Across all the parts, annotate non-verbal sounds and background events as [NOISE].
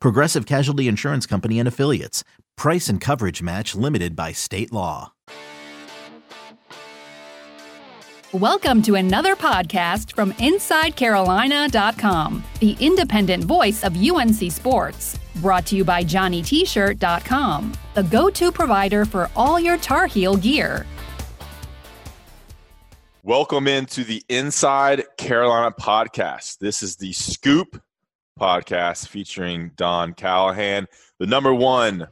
Progressive Casualty Insurance Company and Affiliates. Price and coverage match limited by state law. Welcome to another podcast from InsideCarolina.com, the independent voice of UNC Sports. Brought to you by JohnnyT-shirt.com, the go-to provider for all your Tar Heel gear. Welcome into the Inside Carolina podcast. This is the Scoop podcast featuring Don Callahan, the number one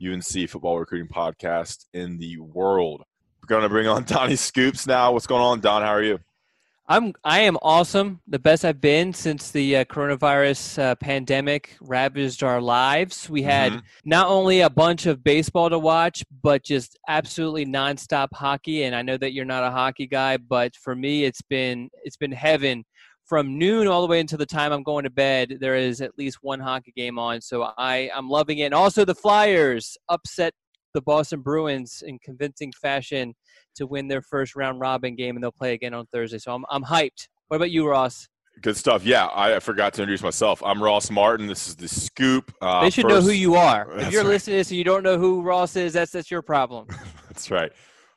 UNC football recruiting podcast in the world. We're going to bring on [LAUGHS] Donnie Scoops now. What's going on, Don? How are you? I'm I am awesome. The best I've been since the uh, coronavirus uh, pandemic ravaged our lives. We had Mhm. not only a bunch of baseball to watch, but just absolutely nonstop hockey. And I know that you're not a hockey guy, but for me, it's been it's been heaven. From noon all the way until the time I'm going to bed, there is at least one hockey game on. So I I'm loving it. And also the Flyers upset the Boston Bruins in convincing fashion to win their first round robin game, and they'll play again on Thursday. So I'm I'm hyped. What about you, Ross? Good stuff. Yeah, I forgot to introduce myself. I'm Ross Martin. This is the Scoop. Uh, they should know who you are. If That's you're right. listening to this and you don't know who Ross is, that's that's your problem. [LAUGHS] That's right.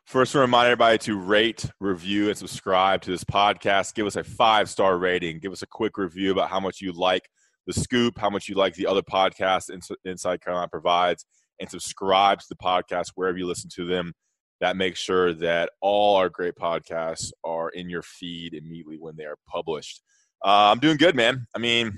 First, I remind everybody to rate, review, and subscribe to this podcast. Give us a five star rating. Give us a quick review about how much you like the scoop, how much you like the other podcasts Inside Carolina provides, and subscribe to the podcast wherever you listen to them. That makes sure that all our great podcasts are in your feed immediately when they are published. Uh, I'm doing good, man. I mean,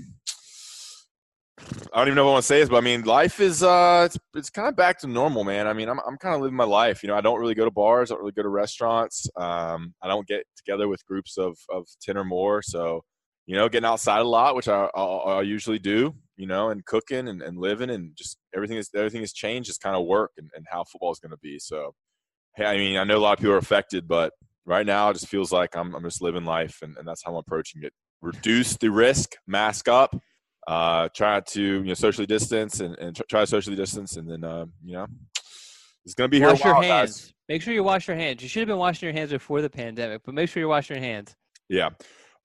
I don't even know what I want to say this, but I mean, life is uh, it's it's kind of back to normal, man. I mean, I'm I'm kind of living my life. You know, I don't really go to bars, I don't really go to restaurants. Um, I don't get together with groups of of ten or more. So, you know, getting outside a lot, which I I, usually do. You know, and cooking and, and living and just everything is everything has changed. It's kind of work and, and how football is going to be. So, hey, I mean, I know a lot of people are affected, but right now it just feels like I'm I'm just living life, and, and that's how I'm approaching it. Reduce the risk, mask up, uh, try to you know socially distance and, and try to socially distance, and then uh, you know it's gonna be here. wash a while, your guys. hands. Make sure you wash your hands. You should have been washing your hands before the pandemic, but make sure you wash your hands. Yeah.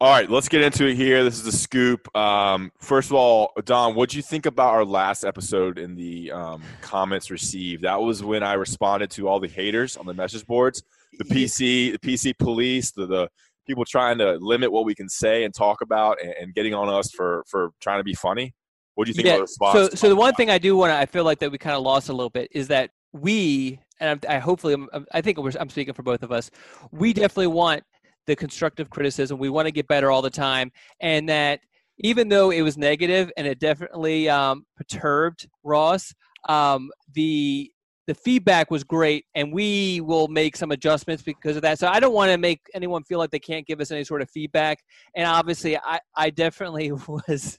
All right, let's get into it here. This is the scoop. Um, first of all, Don, what do you think about our last episode in the um, comments received? That was when I responded to all the haters on the message boards, the PC, the PC police, the, the people trying to limit what we can say and talk about, and, and getting on us for for trying to be funny. What do you think Yeah. of the response? So, so the one thing I do want to, I feel like that we kind of lost a little bit is that we, and I hopefully, I'm, I think I'm speaking for both of us. We definitely want the constructive criticism. We want to get better all the time, and that even though it was negative and it definitely um, perturbed Ross, um, the the feedback was great, and we will make some adjustments because of that. So I don't want to make anyone feel like they can't give us any sort of feedback. And obviously, I, I definitely [LAUGHS] was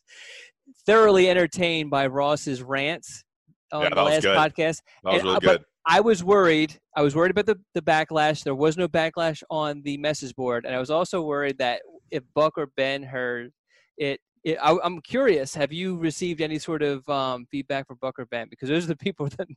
thoroughly entertained by Ross's rants on Yeah, the last podcast. that was and, really uh, but good. I was worried. I was worried about the, the backlash. There was no backlash on the message board, and I was also worried that if Buck or Ben heard it, it I, I'm curious. Have you received any sort of um, feedback from Buck or Ben? Because those are the [LAUGHS] people that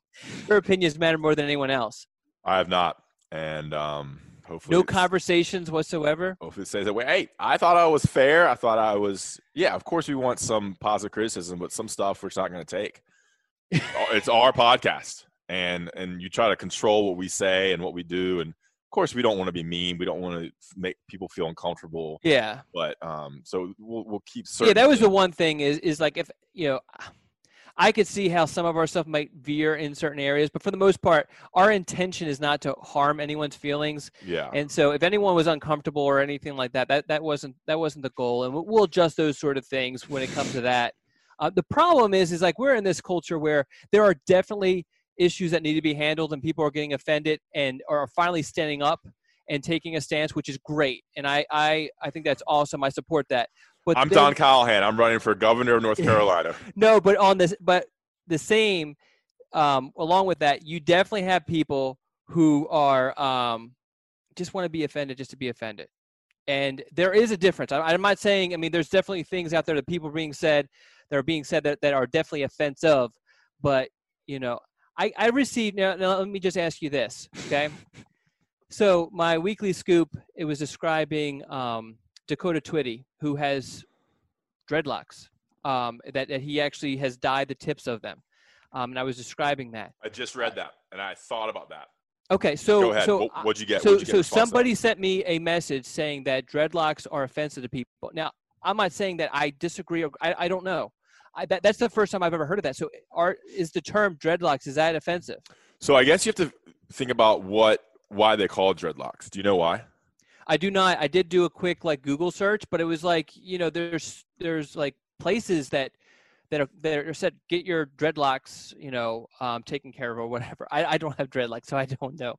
their opinions matter more than anyone else. I have not, and um, hopefully No conversations whatsoever. Hopefully it says that way. Hey, I thought I was fair. I thought I was. Yeah, of course we want some positive criticism, but some stuff we're just not going to take. [LAUGHS] it's our podcast, and and you try to control what we say and what we do, and of course we don't want to be mean. We don't want to make people feel uncomfortable. Yeah. But um, so we'll we'll keep. yeah that was the one thing is is like if you know i could see how some of our stuff might veer in certain areas but for the most part our intention is not to harm anyone's feelings Yeah. and so if anyone was uncomfortable or anything like that that that wasn't that wasn't the goal and we'll- we'll adjust those sort of things when it comes to that uh, the problem is is like we're in this culture where there are definitely issues that need to be handled and people are getting offended and are finally standing up and taking a stance which is great and i i i think that's awesome i support that but I'm Don Callahan. I'm running for governor of North [LAUGHS] Carolina. no, but on this, but the same. um, along with that, you definitely have people who are um, just want to be offended just to be offended. And there is a difference. I, I'm not saying, I mean, there's definitely things out there that people are being said that are being said that, that are definitely offensive. But, you know, I, I received, now, now let me just ask you this, okay? [LAUGHS] so my weekly scoop, it was describing um, Dakota Twitty, who has dreadlocks, um, that, that he actually has dyed the tips of them. Um, and I was describing that. I just read that and I thought about that. Okay, so Go ahead. so What- what'd you get? So you get so somebody sent me a message saying that dreadlocks are offensive to people. Now I'm not saying that I disagree or I, I don't know. I, that, that's the first time I've ever heard of that. So are is the term dreadlocks is that offensive? So I guess you have to think about what why they call dreadlocks. Do you know why? I do not. I did do a quick like Google search, but it was like you know there's there's like places that that are that are said get your dreadlocks you know um, taken care of or whatever. I, I don't have dreadlocks, so I don't know.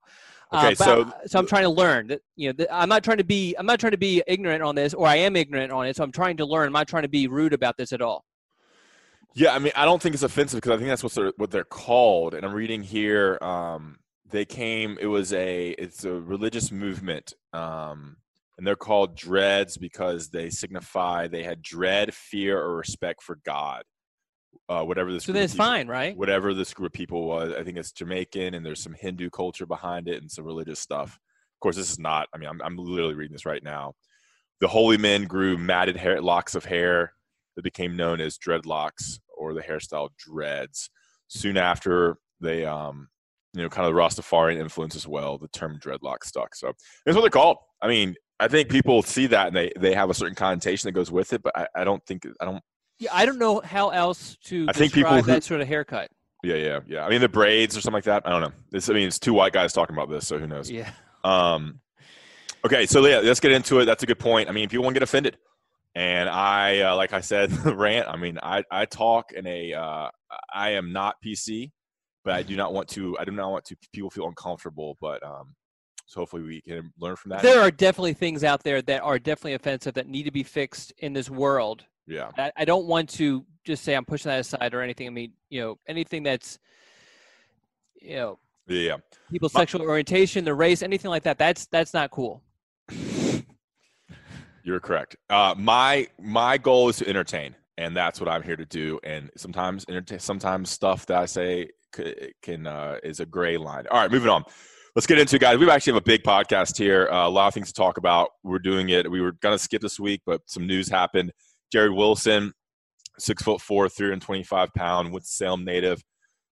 Okay, Uh, so- I- so I'm trying to learn that you know that I'm not trying to be I'm not trying to be ignorant on this, or I am ignorant on it. So I'm trying to learn. I'm not trying to be rude about this at all. Yeah, I mean, I don't think it's offensive because I think that's what they're what they're called. And I'm reading here, um, they came. It was a it's a religious movement, um, and they're called dreads because they signify they had dread, fear, or respect for God. Uh, whatever this So group then of it's people- fine, right? whatever this group of people was. I think it's Jamaican, and there's some Hindu culture behind it and some religious stuff. Of course, this is not. I mean, I'm I'm literally reading this right now. The holy men grew matted hair, locks of hair that became known as dreadlocks or the hairstyle dreads. Soon after, they, um, you know, kind of the Rastafarian influence as well. The term dreadlock stuck. So that's what they're called. I mean, I think people see that and they they have a certain connotation that goes with it, but I, I don't think I don't. Yeah, I don't know how else to I think people who- that sort of haircut. Yeah, yeah, yeah. I mean, the braids or something like that. I don't know. This, I mean, it's two white guys talking about this, so who knows? Yeah. Um, okay, so yeah, let's get into it. That's a good point. I mean, people won't get offended, and I, uh, like I said, [LAUGHS] rant. I mean, I I talk in a. Uh, I am not PC, but I do not want to. I do not want to people feel uncomfortable. But um, so hopefully we can learn from that. There are definitely things out there that are definitely offensive that need to be fixed in this world. yeah, I, I don't want to just say I'm pushing that aside or anything. I mean, you know, anything that's, you know, yeah, people's My- sexual orientation, their race, anything like that. That's that's not cool. You're correct. Uh, my my goal is to entertain, and that's what I'm here to do. And sometimes sometimes stuff that I say can uh, is a gray line. All right, moving on. Let's get into it, guys. We actually have a big podcast here. Uh, a lot of things to talk about. We're doing it. We were gonna skip this week, but some news happened. Jared Wilson, six foot four, 325 pound, with Salem native,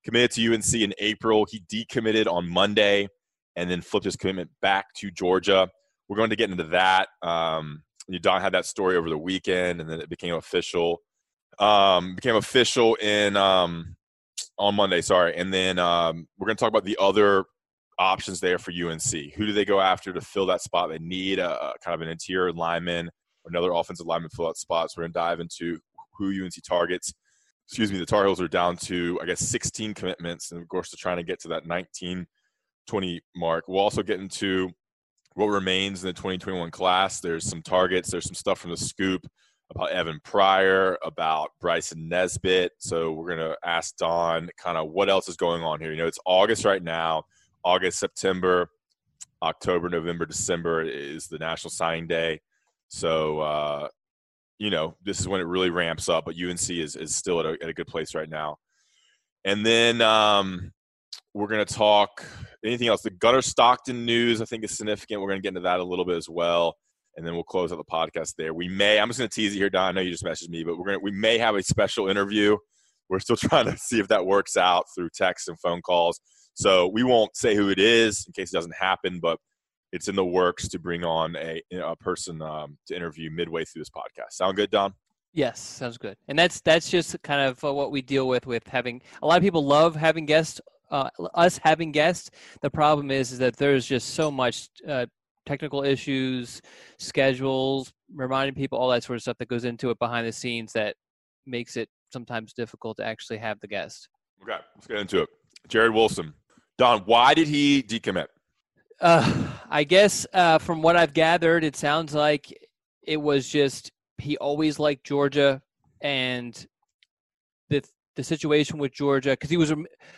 committed to UNC in April. He decommitted on Monday, and then flipped his commitment back to Georgia. We're going to get into that. Um, Don had that story over the weekend, and then it became official. Um, became official in um, on Monday. Sorry, and then um, we're going to talk about the other options there for UNC. Who do they go after to fill that spot? They need a, a kind of an interior lineman, another offensive lineman fill out spots. We're going to dive into who UNC targets. Excuse me, the Tar Heels are down to I guess 16 commitments, and of course they're trying to get to that 19, 20 mark. We'll also get into what remains in the 2021 class. There's some targets. There's some stuff from the scoop about Evan Pryor, about Bryson Nesbit. So we're going to ask Don kind of what else is going on here. You know, it's August right now. August, September, October, November, December is the National Signing Day. So, uh, you know, this is when it really ramps up, but UNC is, is still at a, at a good place right now. And then um, we're going to talk anything else. The Gunner Stockton news, I think, is significant. We're going to get into that a little bit as well, and then we'll close out the podcast there. We may. I'm just going to tease you here, Don. I know you just messaged me, but we're going to. We may have a special interview. We're still [LAUGHS] trying to see if that works out through text and phone calls. So we won't say who it is in case it doesn't happen, but it's in the works to bring on a, a person um, to interview midway through this podcast. Sound good, Don? Yes, sounds good. And that's that's just kind of what we deal with with having a lot of people love having guests. Uh, us having guests. The problem is, is that there's just so much uh, technical issues, schedules, reminding people, all that sort of stuff that goes into it behind the scenes that makes it sometimes difficult to actually have the guest. Okay, let's get into it. Jared Wilson, Don, why did he decommit? Uh, I guess uh, from what I've gathered, it sounds like it was just he always liked Georgia, and the the situation with Georgia because he was.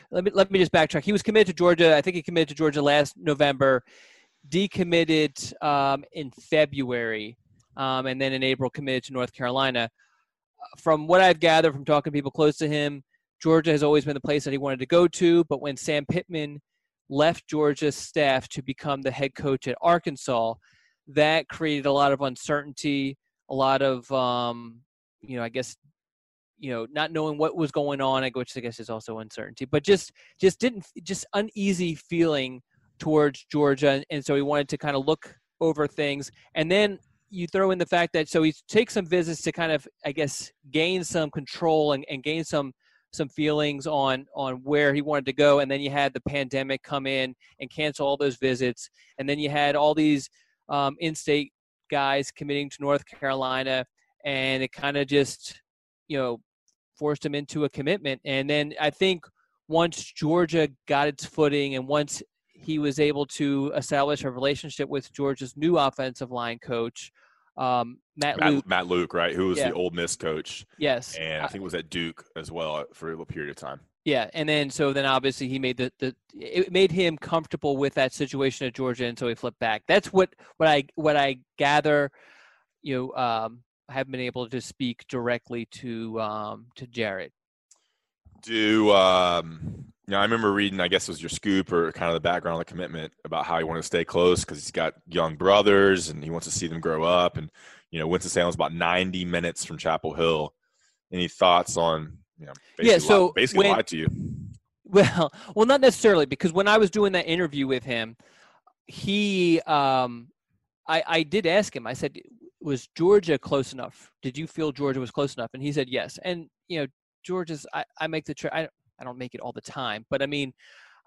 Let me let me just backtrack. He was committed to Georgia. I think he committed to Georgia last November. Decommitted um, in February, um, and then in April committed to North Carolina. From what I've gathered from talking to people close to him, Georgia has always been the place that he wanted to go to. But when Sam Pittman left Georgia's staff to become the head coach at Arkansas, that created a lot of uncertainty, a lot of um, you know, I guess you know, not knowing what was going on, which I guess is also uncertainty, but just just didn't just uneasy feeling towards Georgia, and, so he wanted to kind of look over things, and then you throw in the fact that so he takes some visits to kind of I guess gain some control and, and gain some some feelings on on where he wanted to go and then you had the pandemic come in and cancel all those visits and then you had all these um, in-state guys committing to north carolina and it kind of just you know forced him into a commitment and then i think once georgia got its footing and once he was able to establish a relationship with georgia's new offensive line coach um, Matt, Matt, Luke. Matt Luke, right? Who was Yeah. the Ole Miss coach, Yes. and I think it was at Duke as well for a little period of time. Yeah, and then so then obviously he made the the it made him comfortable with that situation at Georgia, and so he flipped back. That's what what I what I gather. You know, um, I haven't been able to speak directly to um, to Jared. Do um, you know, I remember reading, I guess it was your scoop or kind of the background on the commitment about how he wanted to stay close because he's got young brothers and he wants to see them grow up. And you know, Winston Salem's about 90 minutes from Chapel Hill. Any thoughts on you know, Yeah, so lied, basically when- lied to you? Well, [LAUGHS] well, not necessarily because when I was doing that interview with him, he, um, I, I did ask him. I said, "Was Georgia close enough? Did you feel Georgia was close enough?" And he said, "Yes." And you know, Georgia's. I, I make the trip. I, I don't make it all the time, but I mean,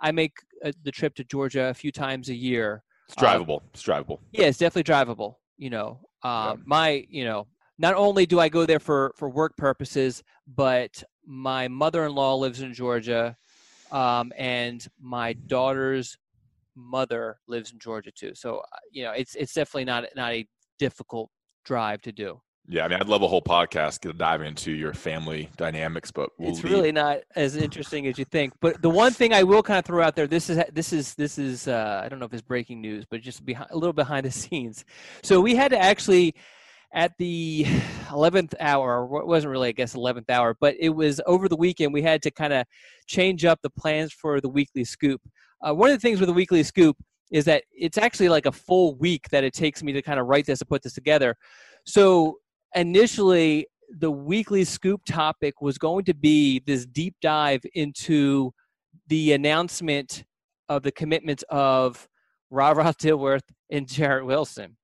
I make uh, the trip to Georgia a few times a year. It's drivable. It's drivable. Yeah, it's definitely drivable. You know, um, Yeah. my, you know, not only do I go there for for work purposes, but my mother-in-law lives in Georgia, um, and my daughter's mother lives in Georgia too. So, uh, you know, it's it's definitely not not a difficult drive to do. Yeah, I mean, I'd love a whole podcast to dive into your family dynamics, but we'll it's leave- really not as interesting as you think. But the one thing I will kind of throw out there, this is this is this is uh, I don't know if it's breaking news, but just behind, a little behind the scenes. So we had to actually at the 11th hour, or it wasn't really I guess 11th hour, but it was over the weekend. We had to kind of change up the plans for the weekly scoop. Uh, one of the things with the weekly scoop is that it's actually like a full week that it takes me to kind of write this and put this together. So initially the weekly scoop topic was going to be this deep dive into the announcement of the commitments of Rob Ross Dilworth and Jared Wilson.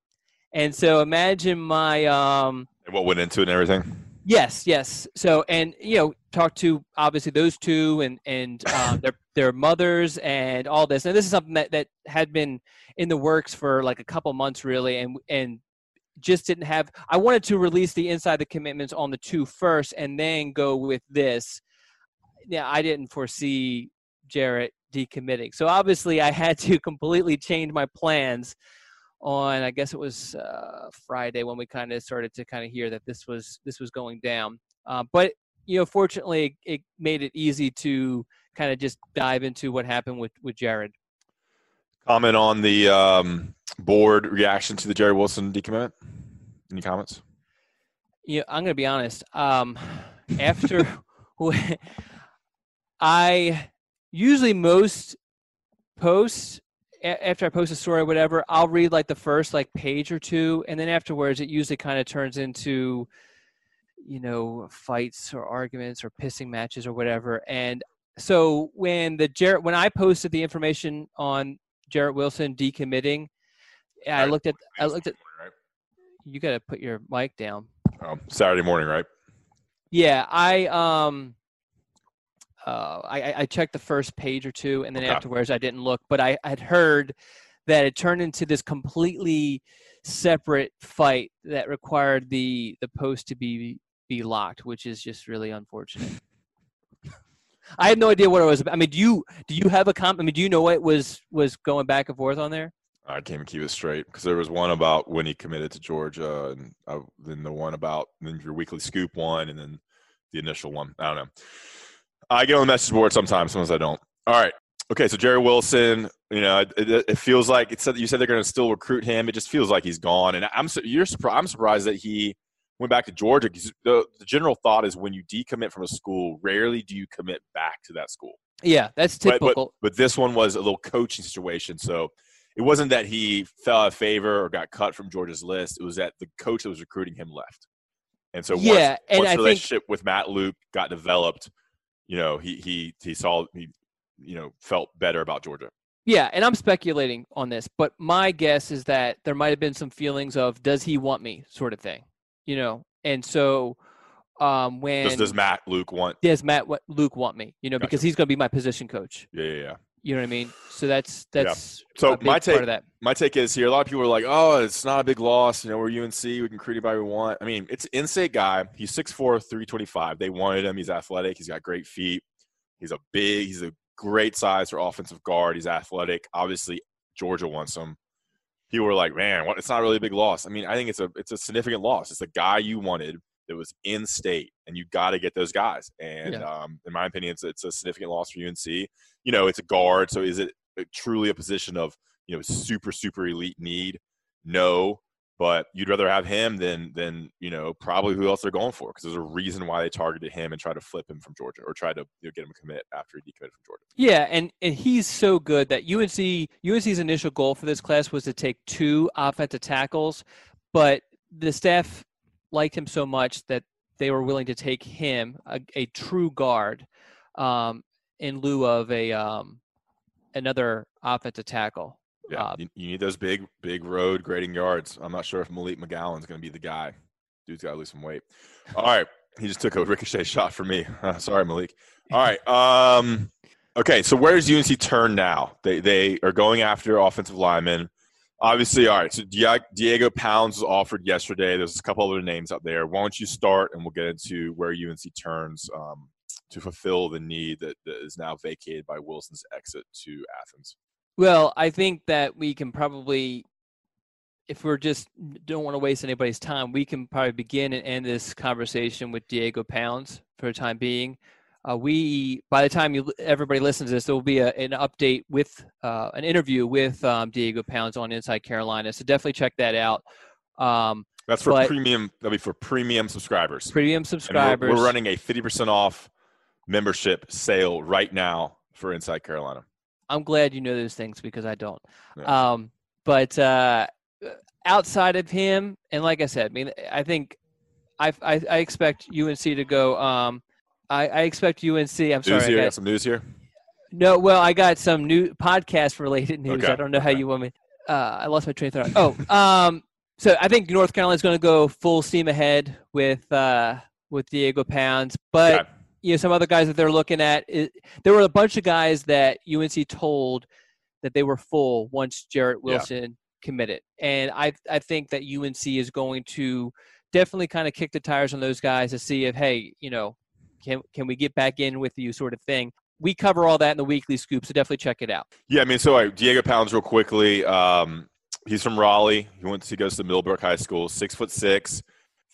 And so imagine my um and what went into it and everything. yes, yes. So and you know, talk to obviously those two and and [LAUGHS] um, their their mothers and all this. And this is something that, that had been in the works for like a couple months really and and just didn't have I wanted to release the inside the commitments on the two first and then go with this. Yeah, I didn't foresee Jared decommitting. So obviously I had to [LAUGHS] completely change my plans on I guess it was uh, Friday when we kind of started to kind of hear that this was this was going down. Uh, but you know, fortunately, it, made it easy to kind of just dive into what happened with with Jared. Comment on the um, board reaction to the Jared Wilson decommitment. Any comments? Yeah, I'm gonna be honest. Um, after [LAUGHS] I usually most posts after I post a story or whatever, I'll read like the first like page or two, and then afterwards, it usually kind of turns into you know fights or arguments or pissing matches or whatever. And so when the Jared when I posted the information on Jared Wilson decommitting, I looked at I looked at you got to put your mic down. Um, Saturday morning, right? Yeah, I um uh I I- I checked the first page or two and then Okay. afterwards I didn't look, but I had heard that it turned into this completely separate fight that required the the post to be be locked, which is just really unfortunate. [LAUGHS] I had no idea what it was about. I mean, do you do you have a comp? I mean, do you know what was was going back and forth on there? I can't even keep it straight because there was one about when he committed to Georgia, and uh, then the one about then your weekly scoop one, and then the initial one. I don't know. I get on the message board sometimes, sometimes I don't. All right. Okay, so Jared Wilson, you know, it, it feels like it said you said they're going to still recruit him. It just feels like he's gone, and I'm you're surprised. I'm surprised that he went back to Georgia. Because the, the general thought is when you decommit from a school, rarely do you commit back to that school. Yeah, that's typical. But, but, but this one was a little coaching situation, so it wasn't that he fell out of favor or got cut from Georgia's list. It was that the coach that was recruiting him left, and so once, yeah, and once I the relationship think, with Matt Luke got developed, you know, he he he saw he you know felt better about Georgia. Yeah, and I'm speculating on this, but my guess is that there might have been some feelings of "Does he want me?" sort of thing, you know, and so um, when does, does Matt Luke want? Does Matt Luke want me? You know, gotcha. because he's going to be my position coach. Yeah, yeah, yeah. You know what I mean? So that's that's yeah. so my take. My take is here. A lot of people are like, "Oh, it's not a big loss. You know, we're UNC. We can recruit anybody we want." I mean, it's in-state guy. He's 6'4", 325. They wanted him. He's athletic. He's got great feet. He's a big. He's a great size for offensive guard. He's athletic. Obviously, Georgia wants him. People were like, "Man, what? It's not really a big loss." I mean, I think it's a it's a significant loss. It's the guy you wanted that was in state, and you got to get those guys. And yeah. um, in my opinion, it's it's a significant loss for UNC. You know, it's a guard, so is it truly a position of you know super super elite need? No, but you'd rather have him than than you know probably who else they're going for because there's a reason why they targeted him and tried to flip him from Georgia or tried to you know, get him to commit after he decommitted from Georgia. Yeah, and and he's so good that UNC UNC's initial goal for this class was to take two offensive tackles, but the staff liked him so much that they were willing to take him a, a true guard um, in lieu of a um, another offensive tackle. Yeah, uh, you, you, need those big, big road grading yards. I'm not sure if Malik McGowan's going to be the guy. Dude's got to lose some weight. All right, he just took a ricochet shot for me. Uh, [LAUGHS] sorry, Malik. All right. Um, okay, so where does UNC turn now? They they are going after offensive linemen. Obviously, all right. So Diego Pounds was offered yesterday. There's a couple other names out there. Why don't you start, and we'll get into where UNC turns um, to fulfill the need that, that is now vacated by Wilson's exit to Athens. Well, I think that we can probably, if we're just don't want to waste anybody's time, we can probably begin and end this conversation with Diego Pounds for the time being. Uh, we, by the time you everybody listens to this, there will be a, an update with uh, an interview with um, Diego Pounds on Inside Carolina. So definitely check that out. Um, That's for premium. That'll be for premium subscribers. Premium subscribers. We're, we're running a fifty percent off membership sale right now for Inside Carolina. I'm glad you know those things because I don't. Yeah. Um, but uh, outside of him, and like I said, I mean, I think I, I, I expect UNC to go. Um, I, I expect UNC. I'm news sorry. Here, I got some news here. No, well, I got some new podcast related news. Okay. I don't know okay. how you want me. Uh, I lost my train of thought. Oh, [LAUGHS] um, so I think North Carolina's going to go full steam ahead with uh, with Diego Pounds, but. Yeah you know some other guys that they're looking at. It, there were a bunch of guys that UNC told that they were full once Jared Wilson yeah. committed, and I I think that UNC is going to definitely kind of kick the tires on those guys to see if hey you know can can we get back in with you sort of thing. We cover all that in the weekly scoop, so definitely check it out. Yeah, I mean, so uh, Diego Pounds, real quickly. Um, he's from Raleigh. He went. To, he goes to Millbrook High School. Six foot six,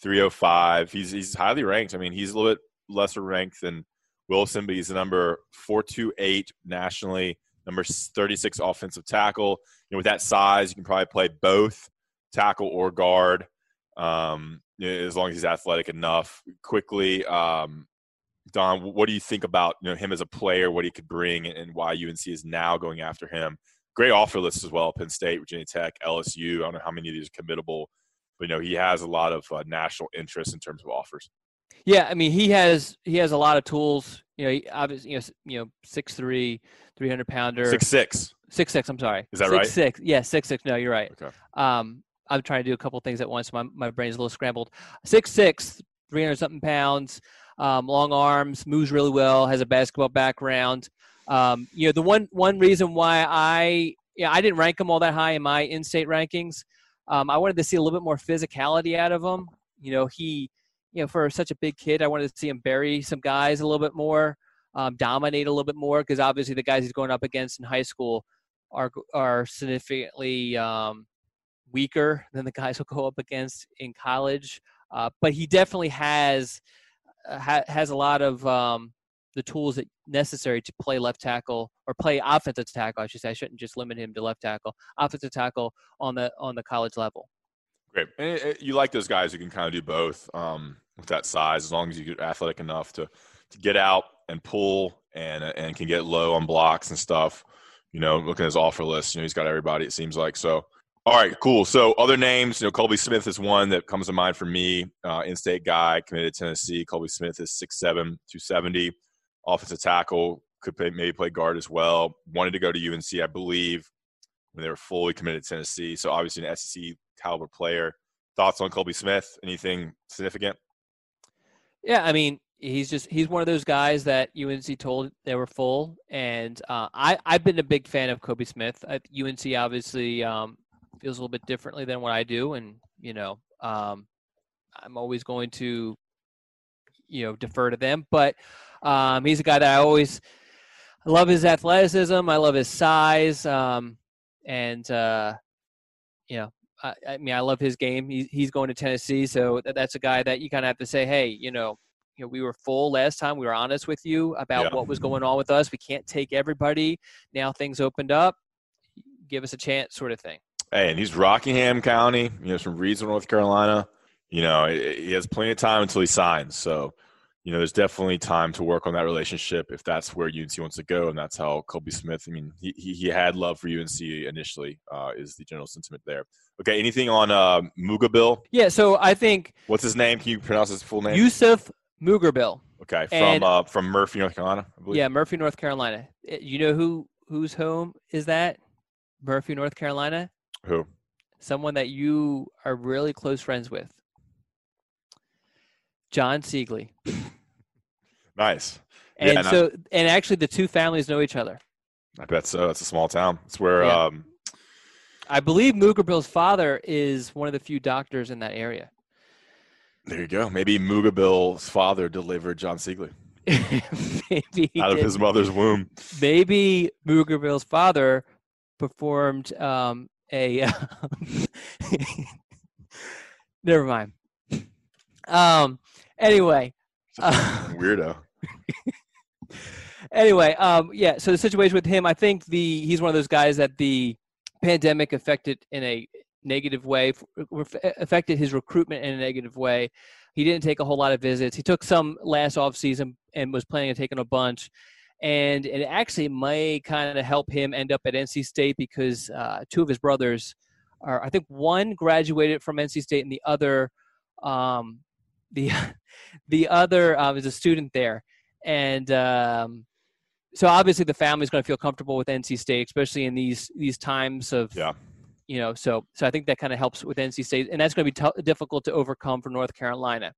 three oh five. He's he's highly ranked. I mean, he's a little bit lesser ranked than Wilson, but he's the number 428 nationally, number 36 offensive tackle. You know, with that size, you can probably play both tackle or guard um, as long as he's athletic enough. Quickly, um, Don, what do you think about you know him as a player, what he could bring, and why UNC is now going after him? Great offer list as well: Penn State, Virginia Tech, LSU. I don't know how many of these are committable, but you know he has a lot of uh, national interest in terms of offers. Yeah, I mean he has he has a lot of tools. You know, he obviously you know you know six three, three hundred pounder, six six, six six. I'm sorry, is that six, right? Six, yeah, six six. No, you're right. Okay. Um, I'm trying to do a couple things at once. My my brain's a little scrambled. Six six, three hundred something pounds. Um, long arms, moves really well. Has a basketball background. Um, you know, the one one reason why I yeah I didn't rank him all that high in my in-state rankings. Um, I wanted to see a little bit more physicality out of him. You know, he you know, for such a big kid, I wanted to see him bury some guys a little bit more, um, dominate a little bit more, because obviously the guys he's going up against in high school are are significantly um, weaker than the guys [LAUGHS] he'll go up against in college. Uh, but he definitely has uh, ha- has a lot of um, the tools that necessary to play left tackle or play offensive tackle. I should say I shouldn't just limit him to left tackle, offensive tackle on the on the college level. Great, and it, you like those guys who can kind of do both um, with that size, as long as you're athletic enough to to get out and pull and and can get low on blocks and stuff. You know, looking at his offer list, you know, he's got everybody. It seems like so. All right, cool. So other names, you know, Colby Smith is one that comes to mind for me. Uh, in-state guy, committed to Tennessee. Colby Smith is 6'7", 270, offensive tackle. Could play, maybe play guard as well. Wanted to go to UNC, I believe, when they were fully committed to Tennessee. So obviously an SEC caliber player. Thoughts on Colby Smith? Anything significant? Yeah, I mean, he's just he's one of those guys that UNC told they were full, and uh, I I've been a big fan of Colby Smith. At UNC obviously um, feels a little bit differently than what I do, and you know, um, I'm always going to, you know, defer to them. But um, he's a guy that I always I love his athleticism. I love his size, um, and uh, you know, I, I, mean, I love his game. He's he's going to Tennessee, so that, that's a guy that you kind of have to say, hey, you know. You know, we were full last time. We were honest with you about yeah. what was going on with us. We can't take everybody. Now things opened up. Give us a chance, sort of thing. Hey, and he's Rockingham County, you know, from Reidsville, North Carolina. You know, he has plenty of time until he signs. So, you know, there's definitely time to work on that relationship if that's where UNC wants to go, and that's how Colby Smith. I mean, he he, he had love for UNC initially. Uh, is the general sentiment there? Okay, anything on uh, Mugharbil? Yeah, so I think what's his name? Can you pronounce his full name? Yusuf Mugharbil. Okay, from uh, from Murphy, North Carolina. Yeah, Murphy, North Carolina. Eh, you know who whose home is that? Murphy, North Carolina. Who? Someone that you are really close friends with. John Siegley. [LAUGHS] nice. And yeah, so, and, and actually, the two families know each other. I bet so. It's a small town. It's where. Yeah. Um, I believe Mugharbil's father is one of the few doctors in that area. There you go. Maybe Mugharbil's father delivered John Siegley. [LAUGHS] maybe out of his mother's womb. Maybe Mugharbil's father performed um, a [LAUGHS] never mind. Um. Anyway. Uh, [LAUGHS] weirdo. anyway, um, yeah. So the situation with him, I think the he's one of those guys that the pandemic affected in a negative way, affected his recruitment in a negative way. He didn't take a whole lot of visits. He took some last off season and was planning on taking a bunch and it actually may kind of help him end up at NC State because uh, two of his brothers are, I think, one graduated from NC State and the other, um, the [LAUGHS] the other uh, is a student there, and um, so obviously the family's going to feel comfortable with NC State, especially in these these times of yeah. You know, so so I think that kind of helps with NC State, and that's going to be t- difficult to overcome for North Carolina.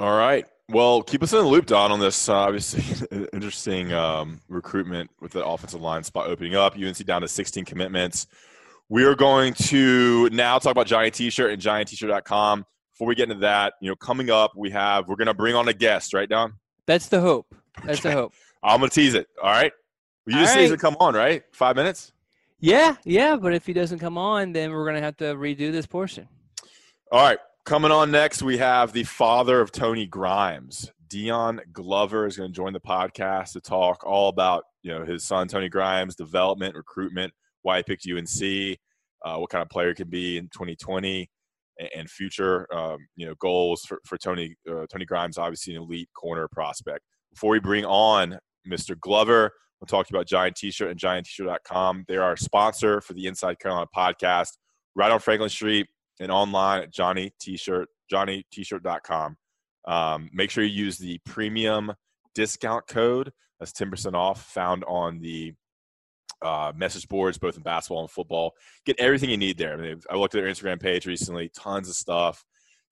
All right. Well, keep us in the loop, Don, on this. Uh, obviously, [LAUGHS] interesting um, recruitment with the offensive line spot opening up. UNC down to 16 commitments. We are going to now talk about Johnny T-shirt and JohnnyT-shirt.com. Before we get into that, you know, coming up, we have we're going to bring on a guest, right, Don? That's the hope. [LAUGHS] That's okay. the hope. I'm to tease it. All right. You just need to come on, right? Five minutes. Yeah, yeah. But if he doesn't come on, then we're going to have to redo this portion. All right. Coming on next, we have the father of Tony Grimes. Dion Glover is going to join the podcast to talk all about you know his son Tony Grimes' development, recruitment, why he picked UNC, uh, what kind of player he can be in 2020, and, and future um, you know goals for, for Tony uh, Tony Grimes. Obviously, an elite corner prospect. Before we bring on Mr. Glover, we'll talk about Johnny T-shirt and JohnnyT-shirt.com. They're our sponsor for the Inside Carolina podcast, right on Franklin Street and online at Johnny T-shirt, JohnnyT-shirt.com. Um, make sure you use the premium discount code. That's 10% off found on the uh, message boards, both in basketball and football. Get everything you need there. I, mean, I looked at their Instagram page recently, tons of stuff,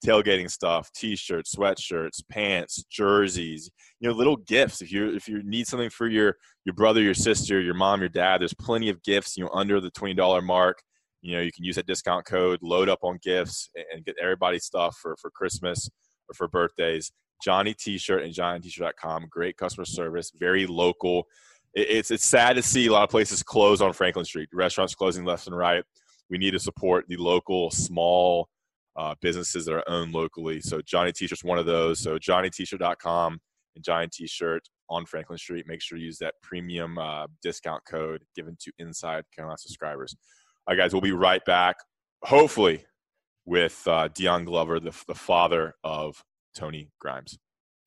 tailgating stuff, t-shirts, sweatshirts, pants, jerseys, you know, little gifts. If you if you need something for your your brother, your sister, your mom, your dad, there's plenty of gifts, you know, under the $20 mark. You know you can use that discount code load up on gifts and get everybody stuff for for christmas or for birthdays. Johnny t-shirt and johnnyt-shirt.com great customer service very local. It's it's sad to see a lot of places close on franklin street. Restaurants closing left and right. We need to support the local small uh, businesses that are owned locally so johnny t-shirt's one of those so johnnyt-shirt.com and johnny t-shirt on Franklin Street. Make sure you use that premium uh, discount code given to Inside Carolina subscribers. All right, guys, we'll be right back. Hopefully, with uh, Dion Glover, the, the father of Tony Grimes.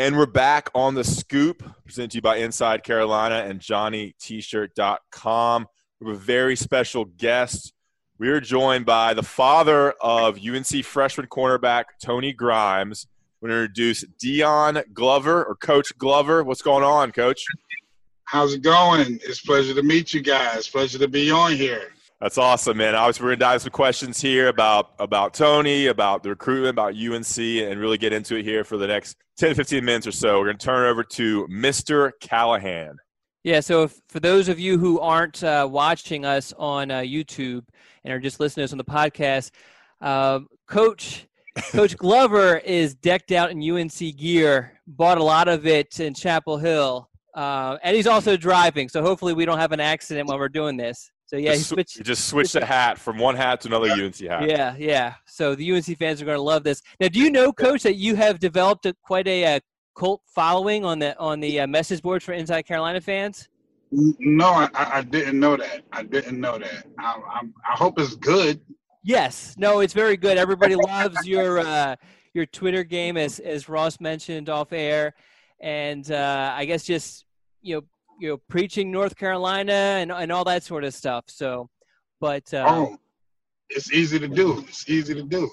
And we're back on the scoop, presented to you by Inside Carolina and JohnnyT-shirt.com. We have a very special guest. We are joined by the father of UNC freshman cornerback Tony Grimes. We're going to introduce Dion Glover or Coach Glover. What's going on, Coach? How's it going? It's pleasure to meet you guys. Pleasure to be on here. That's awesome, man. Obviously, we're gonna dive some questions here about about Tony, about the recruitment, about UNC, and really get into it here for the next 10, 15 minutes or so. We're gonna turn it over to Mr. Callahan. Yeah. So, if, for those of you who aren't uh, watching us on uh, YouTube and are just listening to us on the podcast, uh, Coach Coach [LAUGHS] Glover is decked out in UNC gear. Bought a lot of it in Chapel Hill, uh, and he's also driving. So hopefully, we don't have an accident while we're doing this. So yeah, just, he switched. He just switched the hat from one hat to another UNC hat. Yeah, yeah. So the UNC fans are going to love this. Now, do you know, Coach, that you have developed a, quite a, a, uh, cult following on the on the uh, message boards for Inside Carolina fans? No, I, I didn't know that. I didn't know that. I, I, I hope it's good. Yes. No, it's very good. Everybody loves your uh, your Twitter game, as as Ross mentioned off air, and uh, I guess just you know you know preaching North Carolina and and all that sort of stuff. So, but uh, oh, it's easy to do. It's easy to do.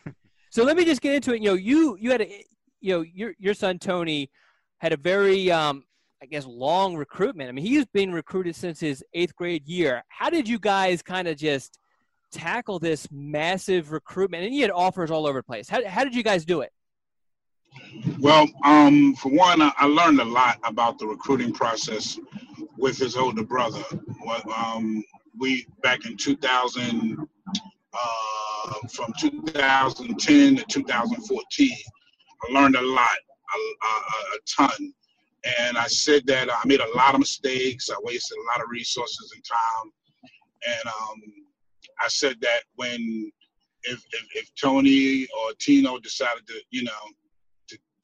[LAUGHS] so let me just get into it. You know, you you had a you know your your son Tony had a very um, I guess long recruitment. I mean, he's been recruited since his eighth grade year. How did you guys kind of just tackle this massive recruitment? And you had offers all over the place. How how did you guys do it? Well, um, for one, I, learned a lot about the recruiting process with his older brother. Um, we back in 2000, uh, from 2010 to 2014, I learned a lot, a, a, a ton. And I said that I made a lot of mistakes. I wasted a lot of resources and time. And um, I said that when if, if, if Tony or Tino decided to, you know,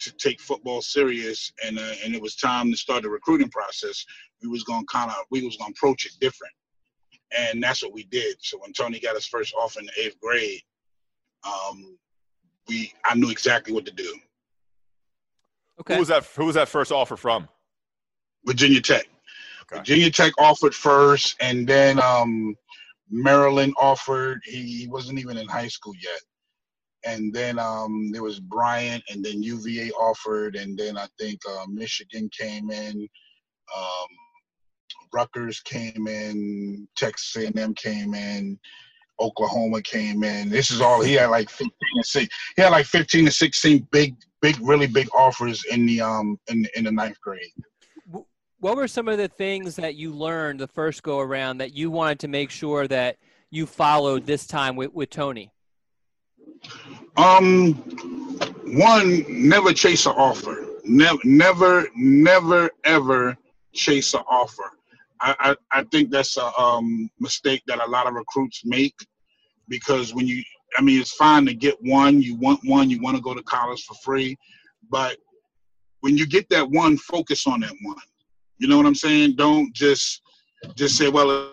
to take football serious, and uh, and it was time to start the recruiting process. We was gonna kind of we was gonna approach it different, and that's what we did. So when Tony got his first offer in the eighth grade, um, we I knew exactly what to do. Okay. Who was that? Who was that first offer from? Virginia Tech. Okay. Virginia Tech offered first, and then um, Maryland offered. He wasn't even in high school yet and then um, there was Bryant, and then UVA offered, and then I think uh, Michigan came in, um, Rutgers came in, Texas A&M came in, Oklahoma came in. This is all he had like 15 and six. He had like 15 to 16 big, big, really big offers in the um in in the ninth grade. What were some of the things that you learned the first go around that you wanted to make sure that you followed this time with, with Tony? Um, one, never chase an offer. Never, never, never, ever chase an offer. I, I, I think that's a um, mistake that a lot of recruits make because when you, I mean, it's fine to get one. You want one. You want to go to college for free, but when you get that one, focus on that one. You know what I'm saying? Don't just just say, well,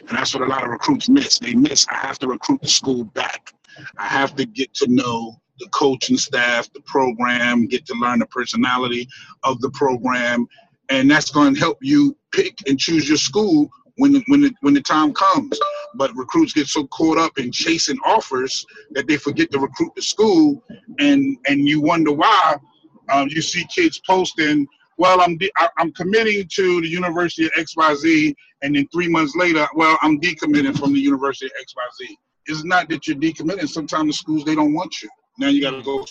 and that's what a lot of recruits miss. They miss, I have to recruit the school back. I have to get to know the coaching staff, the program, get to learn the personality of the program. And that's going to help you pick and choose your school when when the, when the time comes. But recruits get so caught up in chasing offers that they forget to recruit the school, and and you wonder why. Um, you see kids posting, well, I'm de- I'm committing to the University of XYZ, and then three months later, well, I'm decommitting from the University of XYZ. It's not that you're decommitting. Sometimes the schools they don't want you. Now you got to go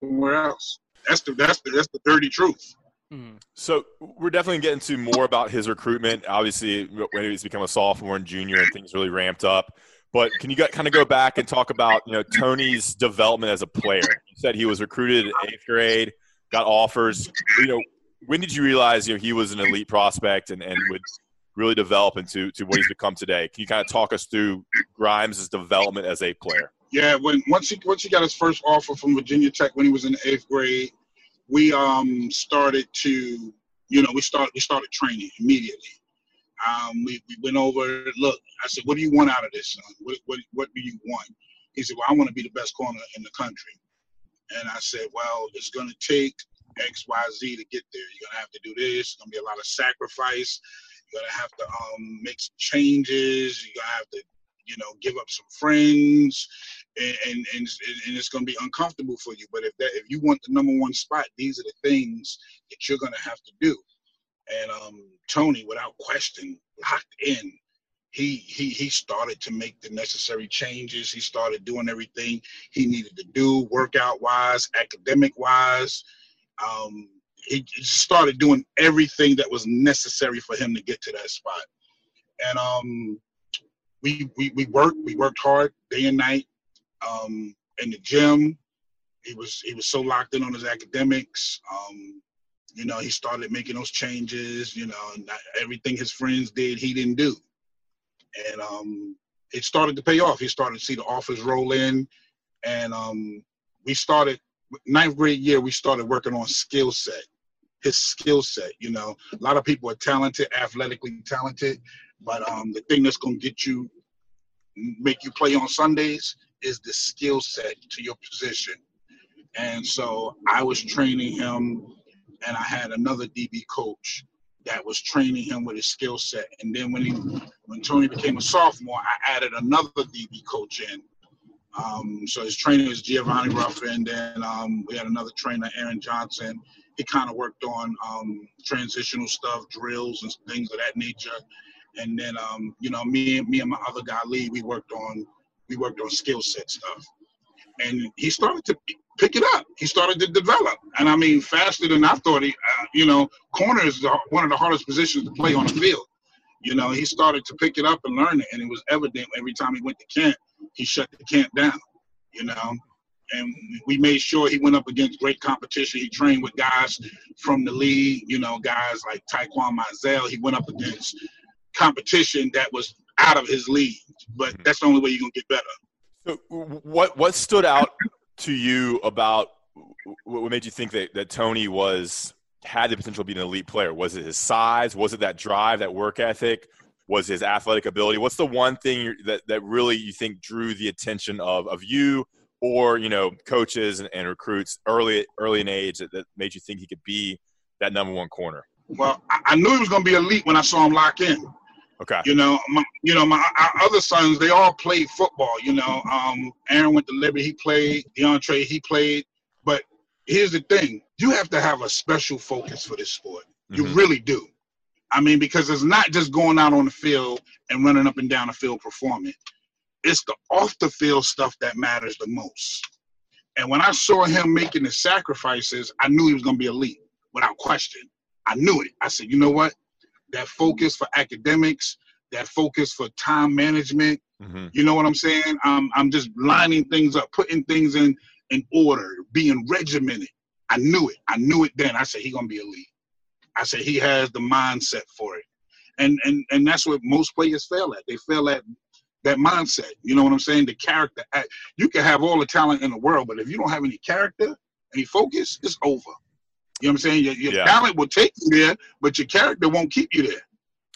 somewhere else. That's the that's the that's the dirty truth. Mm-hmm. So we're definitely getting to more about his recruitment. Obviously, when he's become a sophomore and junior, and things really ramped up. But can you kind of go back and talk about you know Tony's development as a player? You said he was recruited in eighth grade, got offers. You know, when did you realize you know he was an elite prospect and, and would really develop into to what he's become today? Can you kind of talk us through Grimes' development as a player? Yeah, when once he once he got his first offer from Virginia Tech when he was in the eighth grade, we um started to you know we started we started training immediately. Um, we, we went over. Look, I said, "What do you want out of this, son? What what what do you want?" He said, "Well, I want to be the best corner in the country." And I said, "Well, it's going to take X, Y, Z to get there. You're going to have to do this. It's going to be a lot of sacrifice. You're going to have to um, make some changes. You're going to have to, you know, give up some friends, and and and, and it's going to be uncomfortable for you. But if that if you want the number one spot, these are the things that you're going to have to do." And um, Tony, without question, locked in. He he he started to make the necessary changes. He started doing everything he needed to do, workout wise, academic wise. Um, he started doing everything that was necessary for him to get to that spot. And um, we, we we worked we worked hard day and night um, in the gym. He was he was so locked in on his academics. Um, you know, he started making those changes. You know, everything his friends did, he didn't do, and um, it started to pay off. He started to see the offers roll in, and um, we started ninth grade year. We started working on skill set, his skill set. You know, a lot of people are talented, athletically talented, but um, the thing that's gonna get you, make you play on Sundays is the skill set to your position. And so I was training him and I had another DB coach that was training him with his skill set. And then when he, when Tony became a sophomore, I added another DB coach in. Um, so his trainer is Giovanni Ruffin, and then um, we had another trainer, Aaron Johnson. He kind of worked on um, transitional stuff, drills, and things of that nature. And then, um, you know, me and me and my other guy Lee, we worked on we worked on skill set stuff. And he started to pick it up. He started to develop, and I mean faster than I thought. He, uh, you know, corner is the, one of the hardest positions to play on the field. You know, he started to pick it up and learn it, and it was evident every time he went to camp, he shut the camp down. You know, and we made sure he went up against great competition. He trained with guys from the league, you know, guys like Taquan Mizell. He went up against competition that was out of his league, but that's the only way you're gonna get better. So, what what stood out to you about what made you think that, that Tony was had the potential to be an elite player? Was it his size? Was it that drive, that work ethic? Was his athletic ability? What's the one thing that, that really you think drew the attention of, of you or you know coaches and, and recruits early early in age that, that, made you think he could be that number one corner? Well, I knew he was going to be elite when I saw him lock in. Okay. You know, my, you know, my other sons, they all played football. You know, um, Aaron went to Liberty, he played. DeAndre, he played. But here's the thing: you have to have a special focus for this sport. You mm-hmm. really do. I mean, because it's not just going out on the field and running up and down the field performing. It's the off the field stuff that matters the most. And when I saw him making the sacrifices, I knew he was going to be elite without question. I knew it. I said, you know what? That focus for academics, that focus for time management. Mm-hmm. You know what I'm saying? I'm I'm just lining things up, putting things in in order, being regimented. I knew it. I knew it then. I said he gonna be elite. I said he has the mindset for it, and and and that's what most players fail at. They fail at that mindset. You know what I'm saying? The character. You can have all the talent in the world, but if you don't have any character, any focus, it's over. You know what I'm saying? Your, your yeah. talent will take you there, but your character won't keep you there.